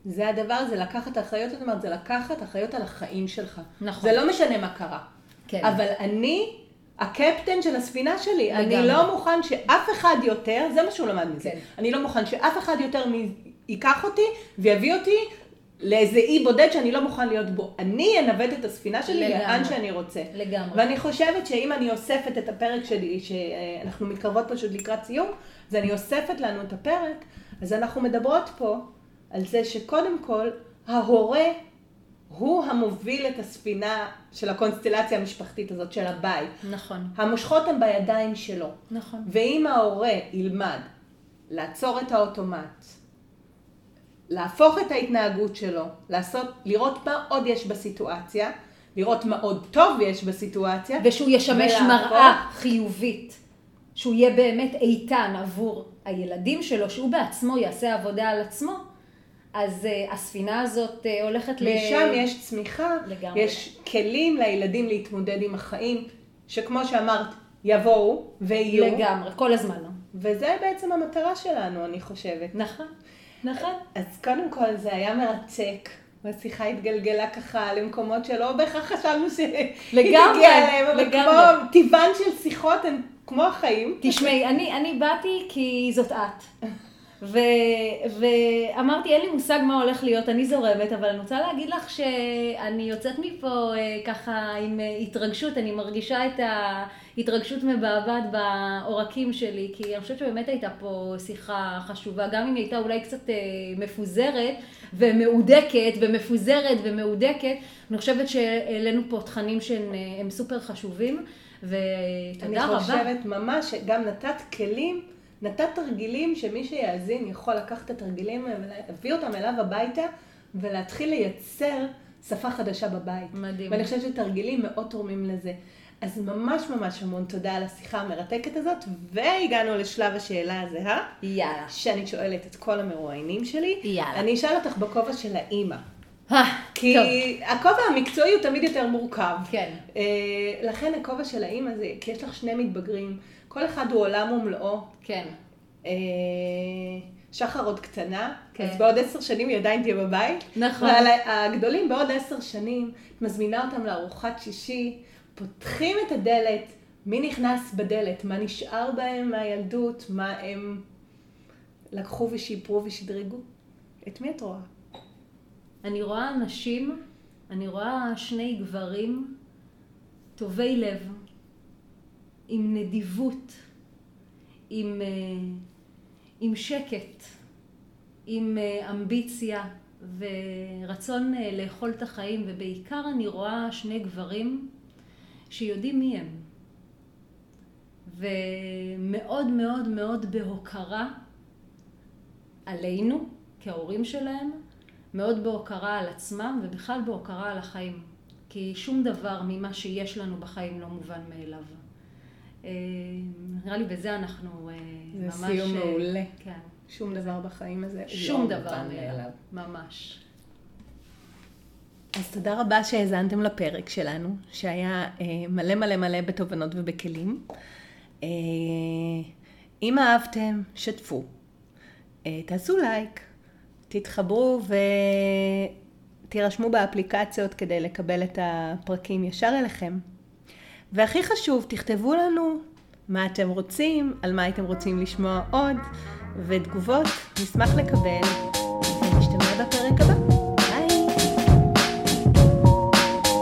זה הדבר, זה לקחת אחריות, זאת אומרת, זה לקחת אחריות על החיים שלך. נכון. זה לא משנה מה קרה. כן. אבל אני, הקפטן של הספינה שלי, לגמרי. אני לא מוכן שאף אחד יותר, זה מה שהוא למד מזה. כן. אני לא מוכן שאף אחד יותר מ- ייקח אותי ויביא אותי לאיזה אי בודד שאני לא מוכן להיות בו. אני אנווט את הספינה שלי לגמרי. לאן שאני רוצה. לגמרי. ואני חושבת שאם אני אוספת את הפרק שלי, שאנחנו מתקרבות פשוט לקראת סיום, אז אני אוספת לנו את הפרק, אז אנחנו מדברות פה על זה שקודם כל, ההורה הוא המוביל את הספינה של הקונסטלציה המשפחתית הזאת, של הבית. נכון, המושכות הן בידיים שלו. נכון. ואם ההורה ילמד לעצור את האוטומט, להפוך את ההתנהגות שלו, לעשות, לראות מה עוד יש בסיטואציה, לראות מה עוד טוב יש בסיטואציה. ושהוא ישמש ולהפוך- מראה חיובית. שהוא יהיה באמת איתן עבור הילדים שלו, שהוא בעצמו יעשה עבודה על עצמו, אז uh, הספינה הזאת uh, הולכת ל... משם יש צמיחה, לגמרי. יש כלים לילדים להתמודד עם החיים, שכמו שאמרת, יבואו ויהיו. לגמרי, כל הזמן. וזה בעצם המטרה שלנו, אני חושבת. נכון, נכון. אז קודם כל זה היה מרתק. והשיחה התגלגלה ככה למקומות שלא בהכרח חשבנו שהיא תגיע אליהם, אבל לגמרי. כמו טבען של שיחות הן כמו החיים. תשמעי, אני, אני באתי כי זאת את. ו, ואמרתי, אין לי מושג מה הולך להיות, אני זורמת, אבל אני רוצה להגיד לך שאני יוצאת מפה אה, ככה עם אה, התרגשות, אני מרגישה את ההתרגשות מבעבעת בעורקים שלי, כי אני חושבת שבאמת הייתה פה שיחה חשובה, גם אם היא הייתה אולי קצת אה, מפוזרת ומהודקת, ומפוזרת ומהודקת, אני חושבת שהעלינו פה תכנים שהם אה, סופר חשובים, ותודה אני רבה. חושבת ממש שגם נתת כלים, נתת תרגילים שמי שיאזין יכול לקחת את התרגילים ולהביא אותם אליו הביתה ולהתחיל לייצר שפה חדשה בבית. מדהים. ואני חושבת שתרגילים מאוד תורמים לזה. אז ממש ממש המון תודה על השיחה המרתקת הזאת, והגענו לשלב השאלה הזהה, יאללה. שאני שואלת את כל המרואיינים שלי. יאללה. אני אשאל אותך בכובע של האימא. אה, כי טוב. הכובע המקצועי הוא תמיד יותר מורכב. כן. אה, לכן הכובע של האימא זה, כי יש לך שני מתבגרים, כל אחד הוא עולם ומלואו, כן. אה, שחר עוד קטנה, כן. אז בעוד עשר שנים היא עדיין תהיה בבית. נכון. אבל הגדולים בעוד עשר שנים, את מזמינה אותם לארוחת שישי, פותחים את הדלת, מי נכנס בדלת, מה נשאר בהם מהילדות, מה הם לקחו ושיפרו ושדרגו. את מי את רואה? אני רואה אנשים, אני רואה שני גברים טובי לב, עם נדיבות, עם, אה, עם שקט, עם אה, אמביציה ורצון אה, לאכול את החיים, ובעיקר אני רואה שני גברים שיודעים מי הם. ומאוד מאוד מאוד בהוקרה עלינו, כהורים שלהם, מאוד בהוקרה על עצמם ובכלל בהוקרה על החיים. כי שום דבר ממה שיש לנו בחיים לא מובן מאליו. אה, נראה לי בזה אנחנו אה, זה ממש... סיום אה, מעולה. כן. שום דבר בחיים הזה. שום לא דבר מובן מאליו. ממש. אז תודה רבה שהאזנתם לפרק שלנו, שהיה אה, מלא מלא מלא בתובנות ובכלים. אה, אם אהבתם, שתפו. אה, תעשו לייק, תתחברו ותירשמו באפליקציות כדי לקבל את הפרקים ישר אליכם. והכי חשוב, תכתבו לנו מה אתם רוצים, על מה הייתם רוצים לשמוע עוד, ותגובות נשמח לקבל.